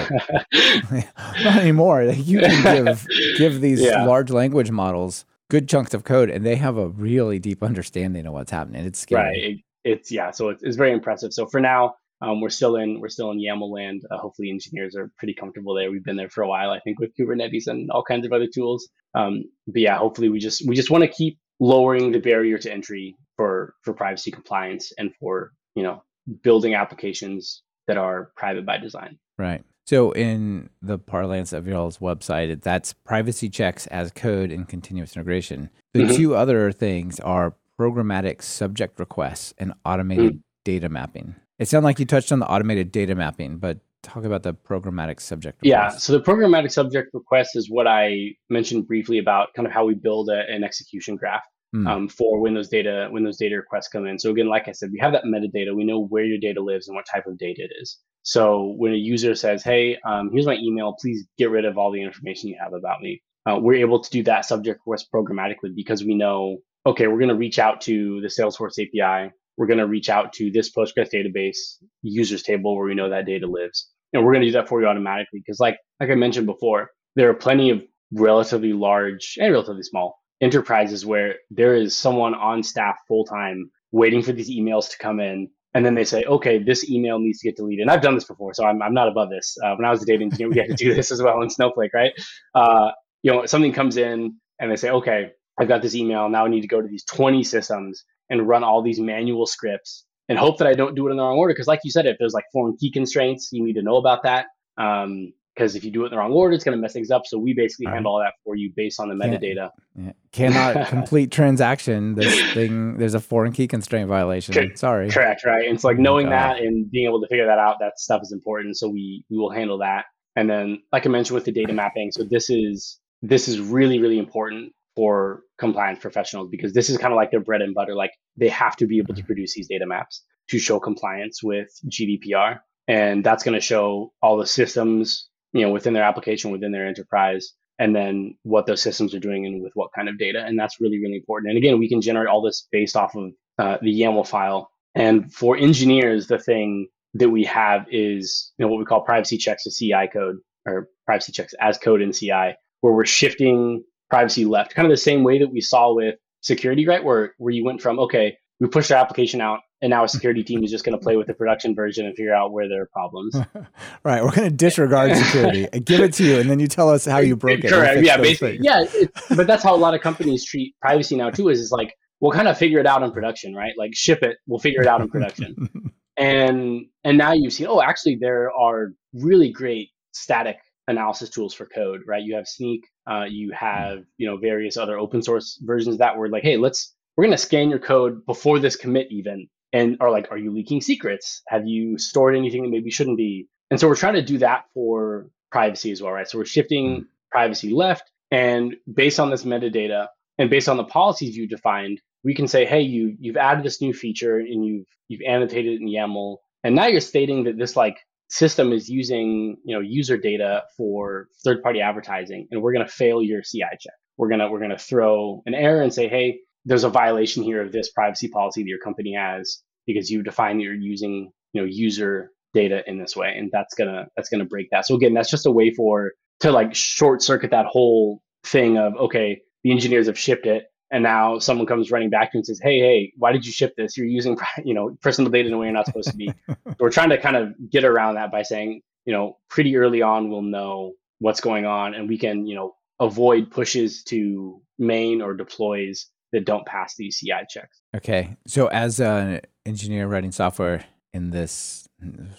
not anymore. You can give give these yeah. large language models good chunks of code, and they have a really deep understanding of what's happening. It's scary. Right. It, it's yeah. So it's, it's very impressive. So for now, um, we're still in we're still in YAML land. Uh, hopefully, engineers are pretty comfortable there. We've been there for a while, I think, with Kubernetes and all kinds of other tools. Um, but yeah, hopefully, we just we just want to keep lowering the barrier to entry for for privacy compliance and for you know building applications that are private by design. Right. So in the parlance of y'all's website, that's privacy checks as code and continuous integration. The mm-hmm. two other things are programmatic subject requests and automated mm-hmm. data mapping. It sounded like you touched on the automated data mapping, but talk about the programmatic subject request. Yeah, so the programmatic subject request is what I mentioned briefly about kind of how we build a, an execution graph mm. um, for when those data when those data requests come in. So again, like I said, we have that metadata. We know where your data lives and what type of data it is. So when a user says, "Hey, um, here's my email. Please get rid of all the information you have about me," uh, we're able to do that subject request programmatically because we know, okay, we're going to reach out to the Salesforce API. We're going to reach out to this Postgres database users table where we know that data lives, and we're going to do that for you automatically because, like like I mentioned before, there are plenty of relatively large and relatively small enterprises where there is someone on staff full time waiting for these emails to come in. And then they say, okay, this email needs to get deleted. And I've done this before, so I'm, I'm not above this. Uh, when I was a data engineer, we had to do this as well in Snowflake, right? Uh, you know, something comes in and they say, okay, I've got this email. Now I need to go to these 20 systems and run all these manual scripts and hope that I don't do it in the wrong order. Because, like you said, if there's like foreign key constraints, you need to know about that. Um, because if you do it in the wrong order, it's going to mess things up. So we basically handle all that for you based on the metadata. Yeah. Cannot complete transaction. This thing, there's a foreign key constraint violation. Correct. Sorry. Correct. Right. And it's like oh knowing that and being able to figure that out, that stuff is important. So we we will handle that. And then, like I mentioned with the data mapping, so this is this is really really important for compliance professionals because this is kind of like their bread and butter. Like they have to be able to mm-hmm. produce these data maps to show compliance with GDPR and that's going to show all the systems you know, within their application, within their enterprise, and then what those systems are doing and with what kind of data. And that's really, really important. And again, we can generate all this based off of uh, the YAML file. And for engineers, the thing that we have is, you know, what we call privacy checks to CI code or privacy checks as code in CI, where we're shifting privacy left, kind of the same way that we saw with security, right? Where, where you went from, okay, we pushed our application out and now a security team is just going to play with the production version and figure out where there are problems. right. We're going to disregard security and give it to you, and then you tell us how you broke it. Correct. Yeah. Basically. Yeah. It, but that's how a lot of companies treat privacy now too. Is is like we'll kind of figure it out in production, right? Like ship it, we'll figure it out in production. and and now you see, oh, actually, there are really great static analysis tools for code, right? You have Snyk, uh, you have you know various other open source versions that were like, hey, let's we're going to scan your code before this commit even and are like, are you leaking secrets? Have you stored anything that maybe shouldn't be? And so we're trying to do that for privacy as well, right? So we're shifting mm. privacy left. And based on this metadata and based on the policies you defined, we can say, hey, you you've added this new feature and you've you've annotated it in YAML. And now you're stating that this like system is using, you know, user data for third-party advertising, and we're gonna fail your CI check. We're gonna we're gonna throw an error and say, hey, there's a violation here of this privacy policy that your company has because you define that you're using you know user data in this way. And that's gonna that's gonna break that. So again that's just a way for to like short circuit that whole thing of okay the engineers have shipped it. And now someone comes running back to and says hey hey why did you ship this? You're using you know personal data in a way you're not supposed to be. We're trying to kind of get around that by saying you know pretty early on we'll know what's going on and we can you know avoid pushes to main or deploys that don't pass these CI checks. Okay. So as an engineer writing software in this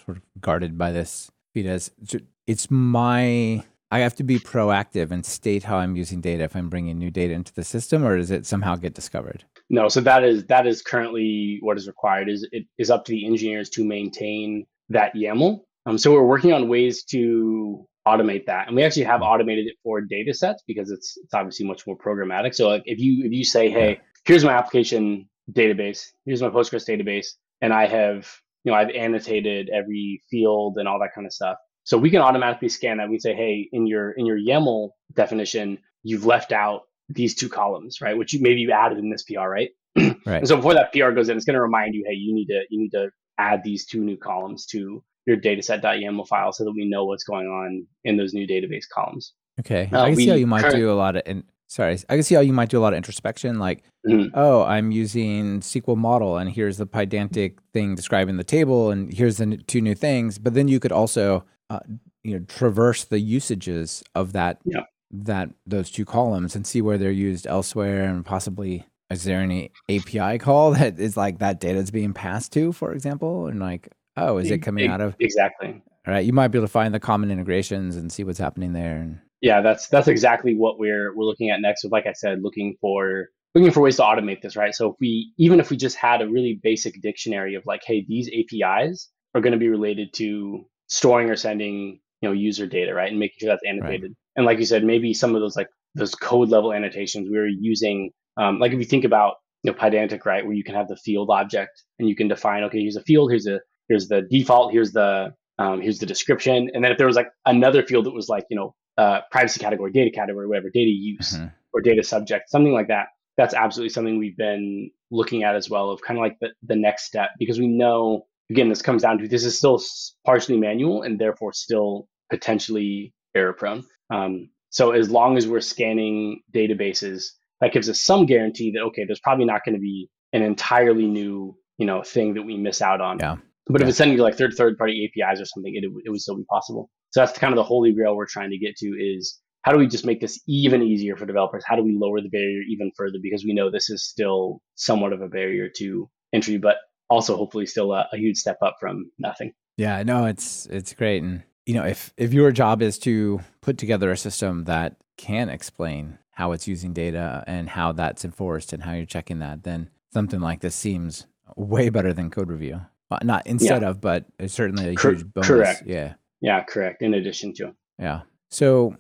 sort of guarded by this FIDES, it's my I have to be proactive and state how I'm using data if I'm bringing new data into the system, or does it somehow get discovered? No, so that is that is currently what is required. Is it is up to the engineers to maintain that YAML. Um, so we're working on ways to automate that. And we actually have hmm. automated it for data sets because it's it's obviously much more programmatic. So like if you if you say, hey, here's my application database, here's my Postgres database, and I have, you know, I've annotated every field and all that kind of stuff. So we can automatically scan that. We say, hey, in your in your YAML definition, you've left out these two columns, right? Which you maybe you added in this PR, right? right. And so before that PR goes in, it's going to remind you, hey, you need to you need to add these two new columns to your dataset.yaml file so that we know what's going on in those new database columns. Okay. Uh, I can see how you might current- do a lot of in, sorry, I can see how you might do a lot of introspection like mm-hmm. oh, I'm using SQLModel and here's the Pydantic thing describing the table and here's the two new things, but then you could also uh, you know traverse the usages of that yeah. that those two columns and see where they're used elsewhere and possibly is there any API call that is like that data is being passed to, for example, and like oh, is it coming out of exactly? All right, you might be able to find the common integrations and see what's happening there. And yeah, that's that's exactly what we're we're looking at next. With like I said, looking for looking for ways to automate this, right? So if we even if we just had a really basic dictionary of like, hey, these APIs are going to be related to storing or sending you know user data, right, and making sure that's annotated. Right. And like you said, maybe some of those like those code level annotations we were using, um, like if you think about you know Pydantic, right, where you can have the field object and you can define, okay, here's a field, here's a here's the default, here's the um, here's the description, and then if there was like another field that was like you know uh, privacy category, data category, whatever, data use mm-hmm. or data subject, something like that. That's absolutely something we've been looking at as well of kind of like the, the next step because we know again this comes down to this is still partially manual and therefore still potentially error prone. Um, so as long as we're scanning databases, that gives us some guarantee that okay, there's probably not going to be an entirely new you know thing that we miss out on. Yeah. But yeah. if it's sending you like third third party APIs or something, it, it would still be possible. So that's kind of the holy grail we're trying to get to is how do we just make this even easier for developers? How do we lower the barrier even further? Because we know this is still somewhat of a barrier to entry, but also hopefully still a, a huge step up from nothing. Yeah, no, it's it's great, and you know, if if your job is to put together a system that can explain how it's using data and how that's enforced and how you're checking that, then something like this seems way better than code review. Well, not instead yeah. of, but it's certainly a Cor- huge bonus. Correct. Yeah. Yeah, correct. In addition to. Yeah. So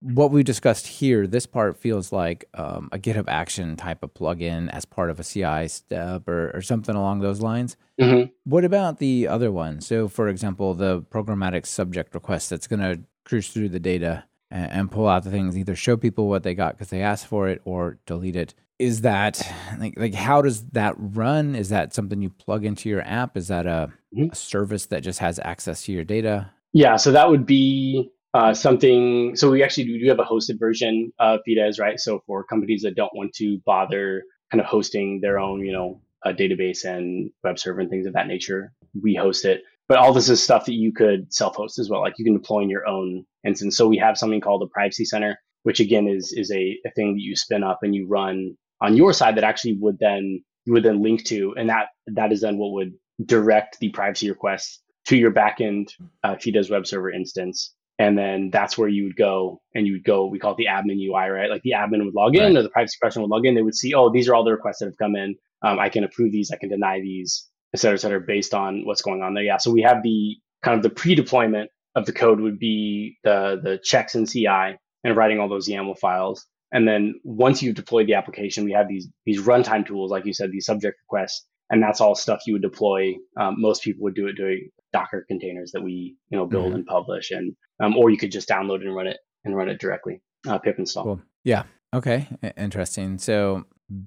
what we discussed here, this part feels like um, a GitHub Action type of plugin as part of a CI step or, or something along those lines. Mm-hmm. What about the other one? So, for example, the programmatic subject request that's going to cruise through the data and, and, pull out the things, either show people what they got because they asked for it or delete it. Is that like, like how does that run? Is that something you plug into your app? Is that a, mm-hmm. a service that just has access to your data? Yeah, so that would be uh, something. So we actually do, do have a hosted version of Fides, right? So for companies that don't want to bother kind of hosting their own, you know, a database and web server and things of that nature, we host it. But all this is stuff that you could self-host as well. Like you can deploy in your own instance. So we have something called the Privacy Center, which again is is a, a thing that you spin up and you run on your side that actually would then you would then link to, and that that is then what would direct the privacy requests to your backend uh, Fides web server instance. And then that's where you would go and you would go, we call it the admin UI, right? Like the admin would log in right. or the privacy professional would log in. They would see, oh, these are all the requests that have come in. Um, I can approve these, I can deny these, et cetera, et cetera, based on what's going on there. Yeah. So we have the kind of the pre-deployment of the code would be the the checks in CI and writing all those YAML files. And then once you've deployed the application, we have these these runtime tools, like you said, these subject requests, and that's all stuff you would deploy. Um, most people would do it doing Docker containers that we you know build mm-hmm. and publish, and um, or you could just download and run it and run it directly. Uh, pip install. Cool. Yeah. Okay. Interesting. So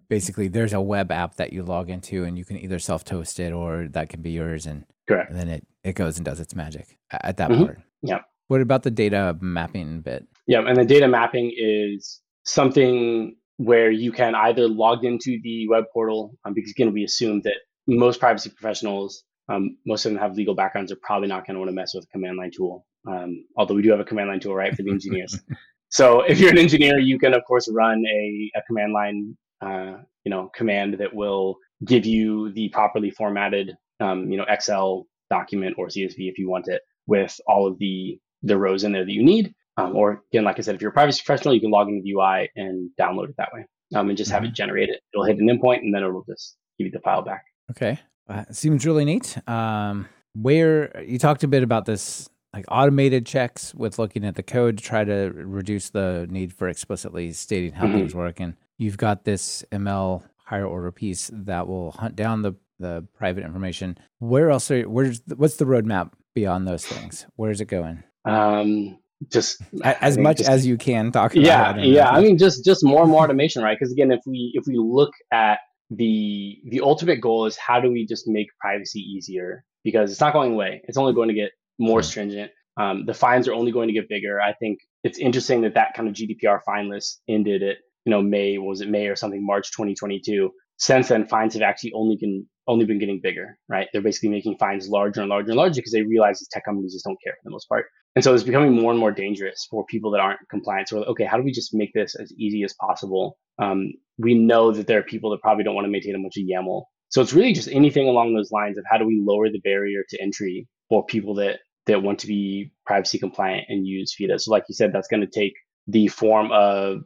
basically, there's a web app that you log into, and you can either self toast it or that can be yours, and correct. And then it it goes and does its magic at that mm-hmm. part. Yeah. What about the data mapping bit? Yeah, and the data mapping is something where you can either log into the web portal um, because again we assume that most privacy professionals um, most of them have legal backgrounds are probably not going to want to mess with a command line tool. Um, although we do have a command line tool right for the engineers. So if you're an engineer you can of course run a, a command line uh, you know command that will give you the properly formatted um, you know excel document or csv if you want it with all of the the rows in there that you need um, or again, like I said, if you're a privacy professional, you can log into the UI and download it that way um, and just have it mm-hmm. generate it. It'll hit an endpoint and then it'll just give you the file back. Okay. Uh, seems really neat. Um, where you talked a bit about this like automated checks with looking at the code to try to reduce the need for explicitly stating how mm-hmm. things work. And you've got this ML higher order piece that will hunt down the, the private information. Where else are you, where's what's the roadmap beyond those things? Where's it going? Um, just as much just, as you can talk about yeah yeah i mean just just more and more automation right because again if we if we look at the the ultimate goal is how do we just make privacy easier because it's not going away. It's only going to get more Hmm. stringent. Um, the fines are only going to get bigger. I think it's interesting that that kind of GDPR fine list ended at you know May was it May or something March 2022. Since then, fines have actually only been only been getting bigger. Right? They're basically making fines larger and larger and larger because they realize these tech companies just don't care for the most part. And so it's becoming more and more dangerous for people that aren't compliant. So like, okay, how do we just make this as easy as possible? Um, we know that there are people that probably don't want to maintain a bunch of YAML. So it's really just anything along those lines of how do we lower the barrier to entry for people that that want to be privacy compliant and use FIDA. So like you said, that's going to take the form of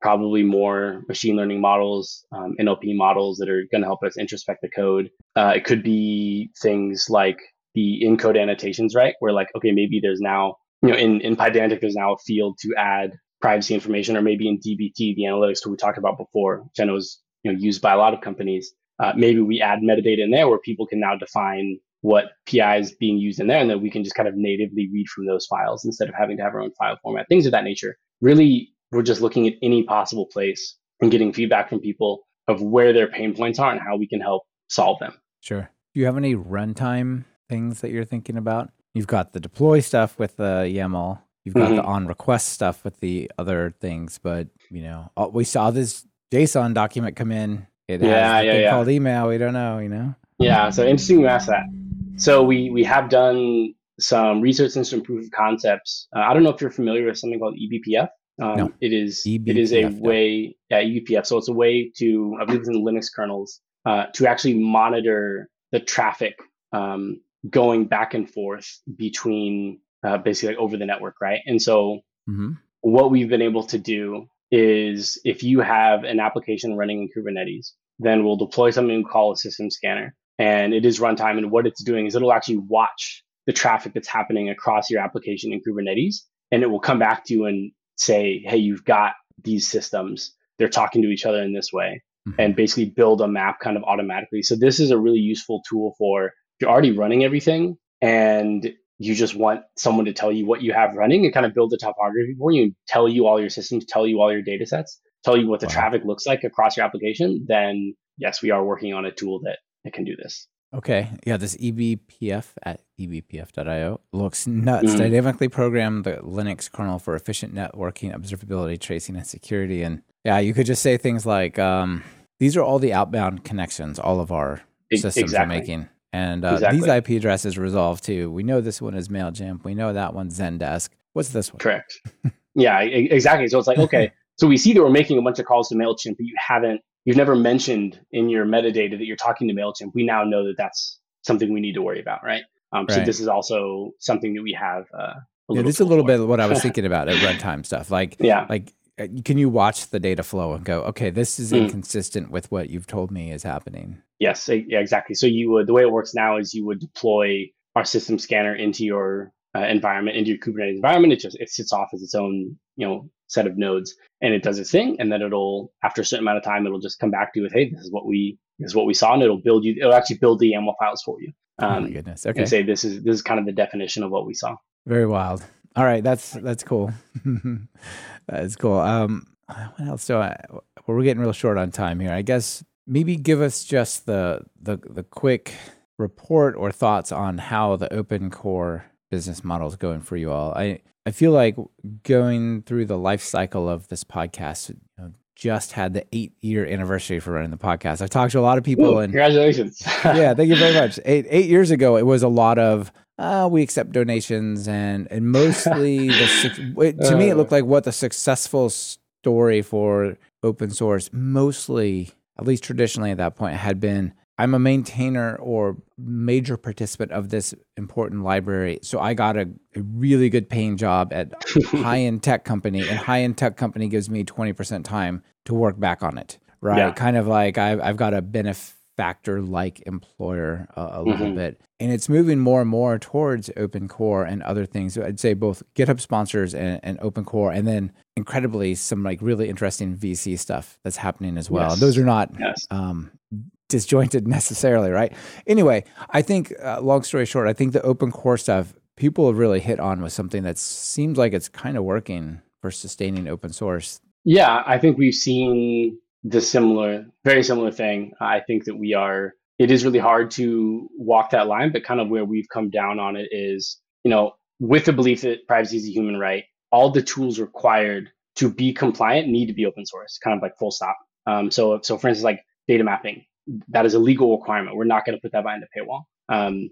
probably more machine learning models, um, NLP models that are going to help us introspect the code. Uh, it could be things like the encode annotations, right? Where like, okay, maybe there's now, you know, in, in Pydantic, there's now a field to add privacy information, or maybe in DBT, the analytics tool we talked about before, which I know is you know used by a lot of companies. Uh, maybe we add metadata in there where people can now define what PI is being used in there, and then we can just kind of natively read from those files instead of having to have our own file format, things of that nature. Really, we're just looking at any possible place and getting feedback from people of where their pain points are and how we can help solve them. Sure. Do you have any runtime things that you're thinking about? You've got the deploy stuff with the YAML. You've got Mhm. the on request stuff with the other things, but you know, uh, we saw this JSON document come in. It has Yeah, the yeah, yeah. called email. We don't know, you know. Yeah, so interesting you ask that. So we we have done some research and some proof of concepts. Uh, I don't know if you're familiar with something called eBPF. Um, No. It is it is a eBPF, no. way yeah eBPF. So it's a way to I believe it's in Linux kernels uh, to actually monitor the traffic um, going back and forth between uh, basically like over the network, right? And so hmm what we've been able to do is if you have an application running in Kubernetes, then we'll deploy something we call a system scanner. And it is runtime. And what it's doing is it'll actually watch the traffic that's happening across your application in Kubernetes. And it will come back to you and say, hey, you've got these systems. They're talking to each other in this way Mm-hmm. and basically build a map kind of automatically. So this is a really useful tool for if you're already running everything and you just want someone to tell you what you have running and kind of build the topography for you and tell you all your systems, tell you all your data sets, tell you what the Wow. traffic looks like across your application, then yes, we are working on a tool that, that can do this. Okay. Yeah, this eBPF at eBPF.io looks nuts. Mhm. Dynamically program the Linux kernel for efficient networking, observability, tracing, and security. And yeah, you could just say things like, um, these are all the outbound connections all of our systems exactly. are making. And uh, Exactly. these IP addresses resolve too. We know this one is MailChimp. We know that one's Zendesk. What's this one? Correct. yeah, exactly. So it's like, okay, so we see that we're making a bunch of calls to MailChimp, but you haven't, you've never mentioned in your metadata that you're talking to MailChimp. We now know that that's something we need to worry about, right? Um, So this is also something that we have. Uh, a Yeah, this is a little for. bit of what I was thinking about at runtime stuff. Like, Yeah. like uh, can you watch the data flow and go, okay, this is Mm. inconsistent with what you've told me is happening. Yes, yeah, exactly. So you would the way it works now is you would deploy our system scanner into your uh, environment, into your Kubernetes environment. It just it sits off as its own you know set of nodes, and it does its thing, and then it'll after a certain amount of time, it'll just come back to you with, hey, this is what we this is what we saw, and it'll build you. It'll actually build the YAML files for you, oh my um, goodness. Okay. and say this is this is kind of the definition of what we saw. Very wild. All right, that's that's cool. that's cool. Um, what else do I? Well, we're getting real short on time here. I guess maybe give us just the the the quick report or thoughts on how the open core business model is going for you all. I I feel like going through the life cycle of this podcast. You know, just had the eight year anniversary for running the podcast. I've talked to a lot of people Ooh, and congratulations! yeah, thank you very much. Eight eight years ago, it was a lot of uh, we accept donations and and mostly the it, to me it Uh. looked like what the successful story for open source mostly at least traditionally at that point had been I'm a maintainer or major participant of this important library, so I got a, a really good paying job at high end tech company, and high end tech company gives me twenty percent time to work back on it. Right, Yeah. kind of like I've I've got a benefactor like employer uh, a little Mhm. bit, and it's moving more and more towards open core and other things. So I'd say both GitHub sponsors and, and open core, and then incredibly some like really interesting VC stuff that's happening as well. Yes. Those are not yes. um, disjointed necessarily, right? Anyway, I think, uh, long story short, I think the open core stuff people have really hit on with something that seems like it's kind of working for sustaining open source. Yeah, I think we've seen the similar, very similar thing. I think that we are it is really hard to walk that line. But kind of where we've come down on it is, you know, with the belief that privacy is a human right, all the tools required to be compliant need to be open source, kind of like full stop. Um, so, so for instance, like data mapping, that is a legal requirement. We're not going to put that behind a paywall. Um,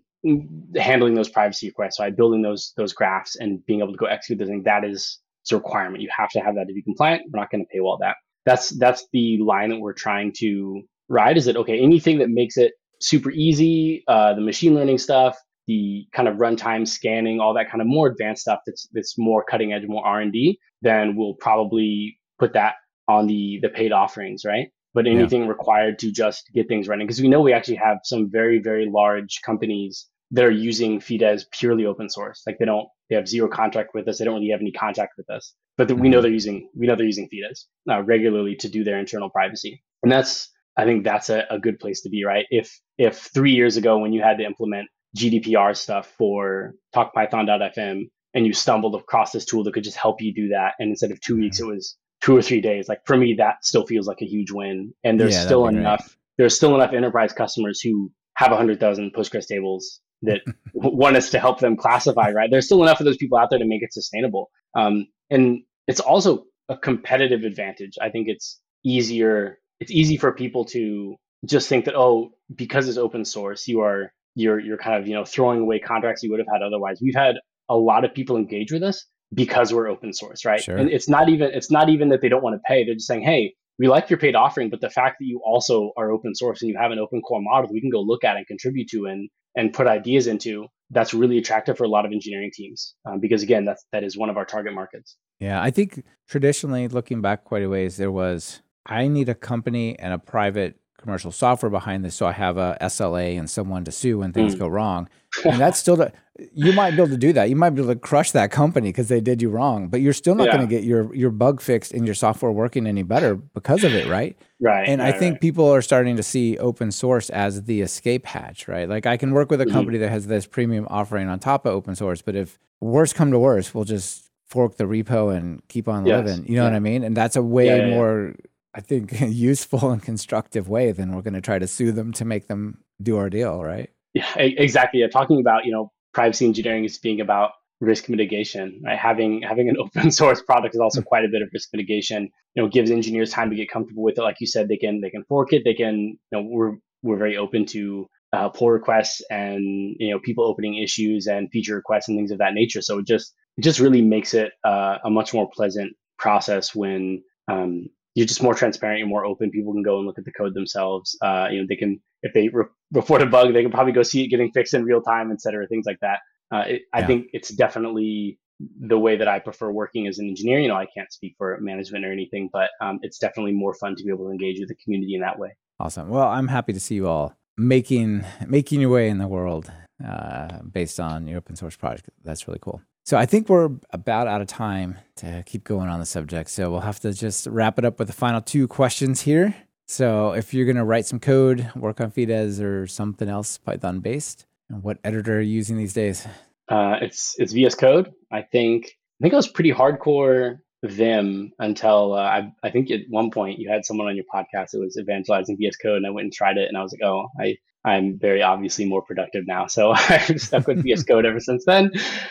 handling those privacy requests, so building those those graphs and being able to go execute those things, that is a requirement. You have to have that to be compliant. We're not going to paywall that. That's that's the line that we're trying to ride. Is that okay? Anything that makes it super easy, uh, the machine learning stuff, the kind of runtime scanning, all that kind of more advanced stuff that's that's more cutting edge, more R and D, then we'll probably put that on the the paid offerings, right? But anything yeah. required to just get things running, because we know we actually have some very very large companies that are using Fides purely open source. Like they don't they have zero contract with us. They don't really have any contact with us, but the, we know mm-hmm. they're using we know they're using Fides uh, regularly to do their internal privacy, and that's I think that's a, a good place to be, right? If if three years ago when you had to implement GDPR stuff for TalkPython.fm and you stumbled across this tool that could just help you do that, and instead of two weeks, it was two or three days. Like for me, that still feels like a huge win. And there's yeah, still enough. Great. There's still enough enterprise customers who have 100,000 Postgres tables that want us to help them classify, right? There's still enough of those people out there to make it sustainable. Um, and it's also a competitive advantage. I think it's easier. It's easy for people to just think that, oh, because it's open source, you are you're you're kind of you know throwing away contracts you would have had otherwise. We've had a lot of people engage with us because we're open source, right? Sure. And it's not even it's not even that they don't want to pay. They're just saying, hey, we like your paid offering, but the fact that you also are open source and you have an open core model we can go look at and contribute to and and put ideas into, that's really attractive for a lot of engineering teams um, because again, that's that is one of our target markets. Yeah, I think traditionally, looking back quite a ways, there was I need a company and a private commercial software behind this, so I have a SLA and someone to sue when things mm. go wrong. And that's still the, you might be able to do that. You might be able to crush that company because they did you wrong, but you're still not yeah. going to get your your bug fixed and your software working any better because of it, right? Right. And right, I think right. people are starting to see open source as the escape hatch, right? Like I can work with a mm-hmm. company mm-hmm. that has this premium offering on top of open source, but if worse come to worse, we'll just fork the repo and keep on yes. living. You know yeah. what I mean? And that's a way yeah, more I think, useful and constructive way, than we're going to try to sue them to make them do our deal, right? Yeah, exactly. Yeah, talking about you know privacy engineering is being about risk mitigation. Right? Having having an open source product is also mm. quite a bit of risk mitigation. You know, gives engineers time to get comfortable with it. Like you said, they can they can fork it. They can you know we're we're very open to uh, pull requests and you know people opening issues and feature requests and things of that nature. So it just it just really makes it uh, a much more pleasant process when um, you're just more transparent, you're more open. People can go and look at the code themselves. Uh, you know, they can if they re- report a bug, they can probably go see it getting fixed in real time, et cetera, things like that. Uh, it, yeah. I think it's definitely the way that I prefer working as an engineer. You know, I can't speak for management or anything, but um, it's definitely more fun to be able to engage with the community in that way. Awesome. Well, I'm happy to see you all making making your way in the world uh, based on your open source project. That's really cool. So I think we're about out of time to keep going on the subject. So we'll have to just wrap it up with the final two questions here. So if you're going to write some code, work on Fides or something else Python based, what editor are you using these days? Uh, it's it's VS Code. I think I think I was pretty hardcore Vim until uh, I I think at one point you had someone on your podcast that was evangelizing VS Code, and I went and tried it, and I was like, oh, I I'm very obviously more productive now. So I've stuck with VS Code ever since then.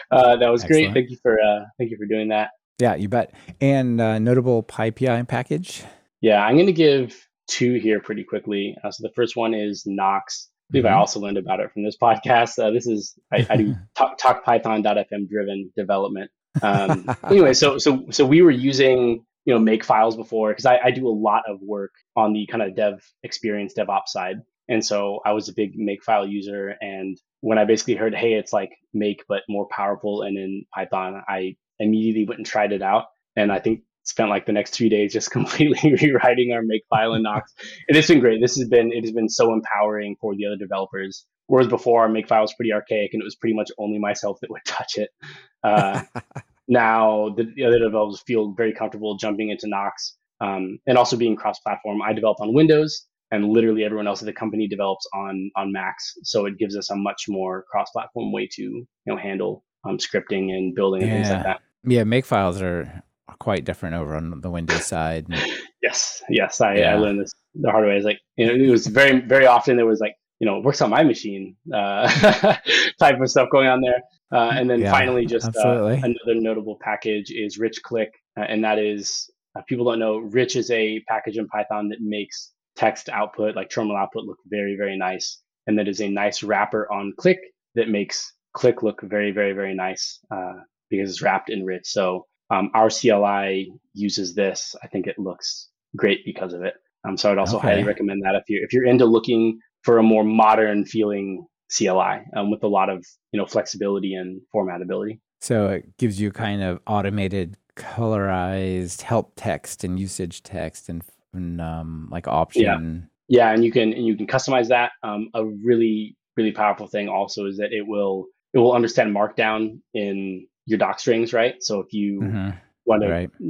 Uh, that was Excellent. great. Thank you for uh, thank you for doing that. Yeah, you bet. And uh, notable PyPI package. Yeah, I'm going to give two here pretty quickly. Uh, so the first one is Nox. I believe mm-hmm. I also learned about it from this podcast. Uh, this is I, I do talk, talk Python.fm driven development. Um, anyway, so so so we were using you know make files before because I, I do a lot of work on the kind of dev experience DevOps side. And so I was a big make file user. And when I basically heard, hey, it's like Make, but more powerful and in Python, I immediately went and tried it out. And I think spent like the next three days just completely rewriting our Makefile in Nox. and it's been great. This has been, it has been so empowering for the other developers. Whereas before, our Makefile was pretty archaic and it was pretty much only myself that would touch it. Uh, now the, the, other developers feel very comfortable jumping into Nox um, and also being cross platform. I develop on Windows and literally everyone else at the company develops on on Macs. So it gives us a much more cross-platform way to you know handle um, scripting and building and yeah. things like that. Yeah, Makefiles are quite different over on the Windows side. yes, yes, I, yeah. I learned this the hard way. It's like you know, it was very very often there was like you know, works on my machine uh, type of stuff going on there. Uh, and then Yeah, finally, just uh, another notable package is Rich Click, uh, and that is uh, people don't know Rich is a package in Python that makes text output like terminal output look very very nice, and that is a nice wrapper on Click that makes Click look very very very nice uh, because it's wrapped in Rich. So um, our CLI uses this. I think it looks great because of it. Um, so I'd also Okay. highly recommend that if you if you're into looking for a more modern feeling CLI um, with a lot of you know flexibility and formatability. So it gives you kind of automated colorized help text and usage text and, and um, like option. Yeah, and you can and you can customize that. Um, a really really powerful thing also is that it will it will understand Markdown in your doc strings, right? So if you Mhm. want to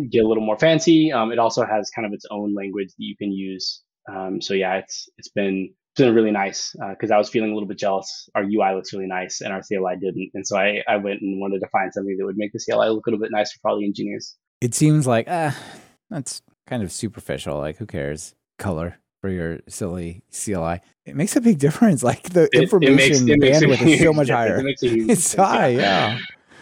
get a little more fancy, um, it also has kind of its own language that you can use. Um, so yeah, it's it's been it's been really nice because I was feeling a little bit jealous. Our UI looks really nice and our CLI didn't, and so I I went and wanted to find something that would make the CLI look a little bit nicer for all the engineers. It seems like, ah, that's kind of superficial. Like, who cares? Color for your silly CLI. It makes a big difference. Like, the It- it information it makes a bandwidth is so much higher. It makes a huge It's high, yeah.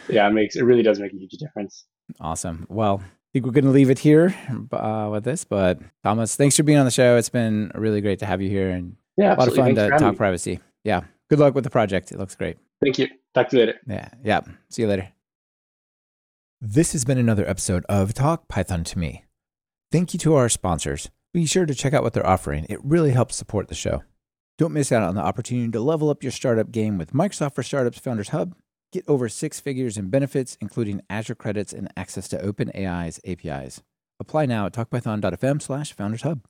Yeah, it makes it really does make a huge difference. Awesome. Well, I think we're going to leave it here uh, with this. But Thomas, thanks for being on the show. It's been really great to have you here and Yeah, a lot of fun Thanks to talk me. privacy. Yeah. Good luck with the project. It looks great. Thank you. Talk to you later. Yeah. Yeah. See you later. This has been another episode of Talk Python to Me. Thank you to our sponsors. Be sure to check out what they're offering. It really helps support the show. Don't miss out on the opportunity to level up your startup game with Microsoft for Startups Founders Hub. Get over six figures in benefits, including Azure credits and access to OpenAI's APIs. Apply now at talkpython.fm slash founders hub.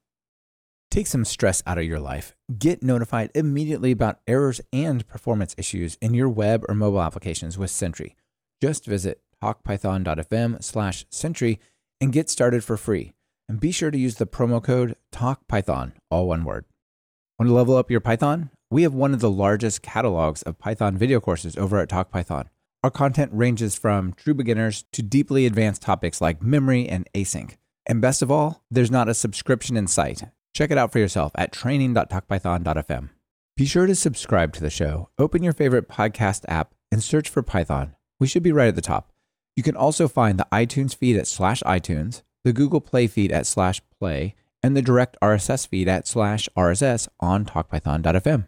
Take some stress out of your life. Get notified immediately about errors and performance issues in your web or mobile applications with Sentry. Just visit talkpython.fm slash Sentry and get started for free. And be sure to use the promo code TALKPython, all one word. Want to level up your Python? We have one of the largest catalogs of Python video courses over at TalkPython. Our content ranges from true beginners to deeply advanced topics like memory and async. And best of all, there's not a subscription in sight. Check it out for yourself at training.talkpython.fm. Be sure to subscribe to the show. Open your favorite podcast app and search for Python. We should be right at the top. You can also find the iTunes feed at slash iTunes, the Google Play feed at slash play, and the direct RSS feed at slash RSS on talkpython.fm.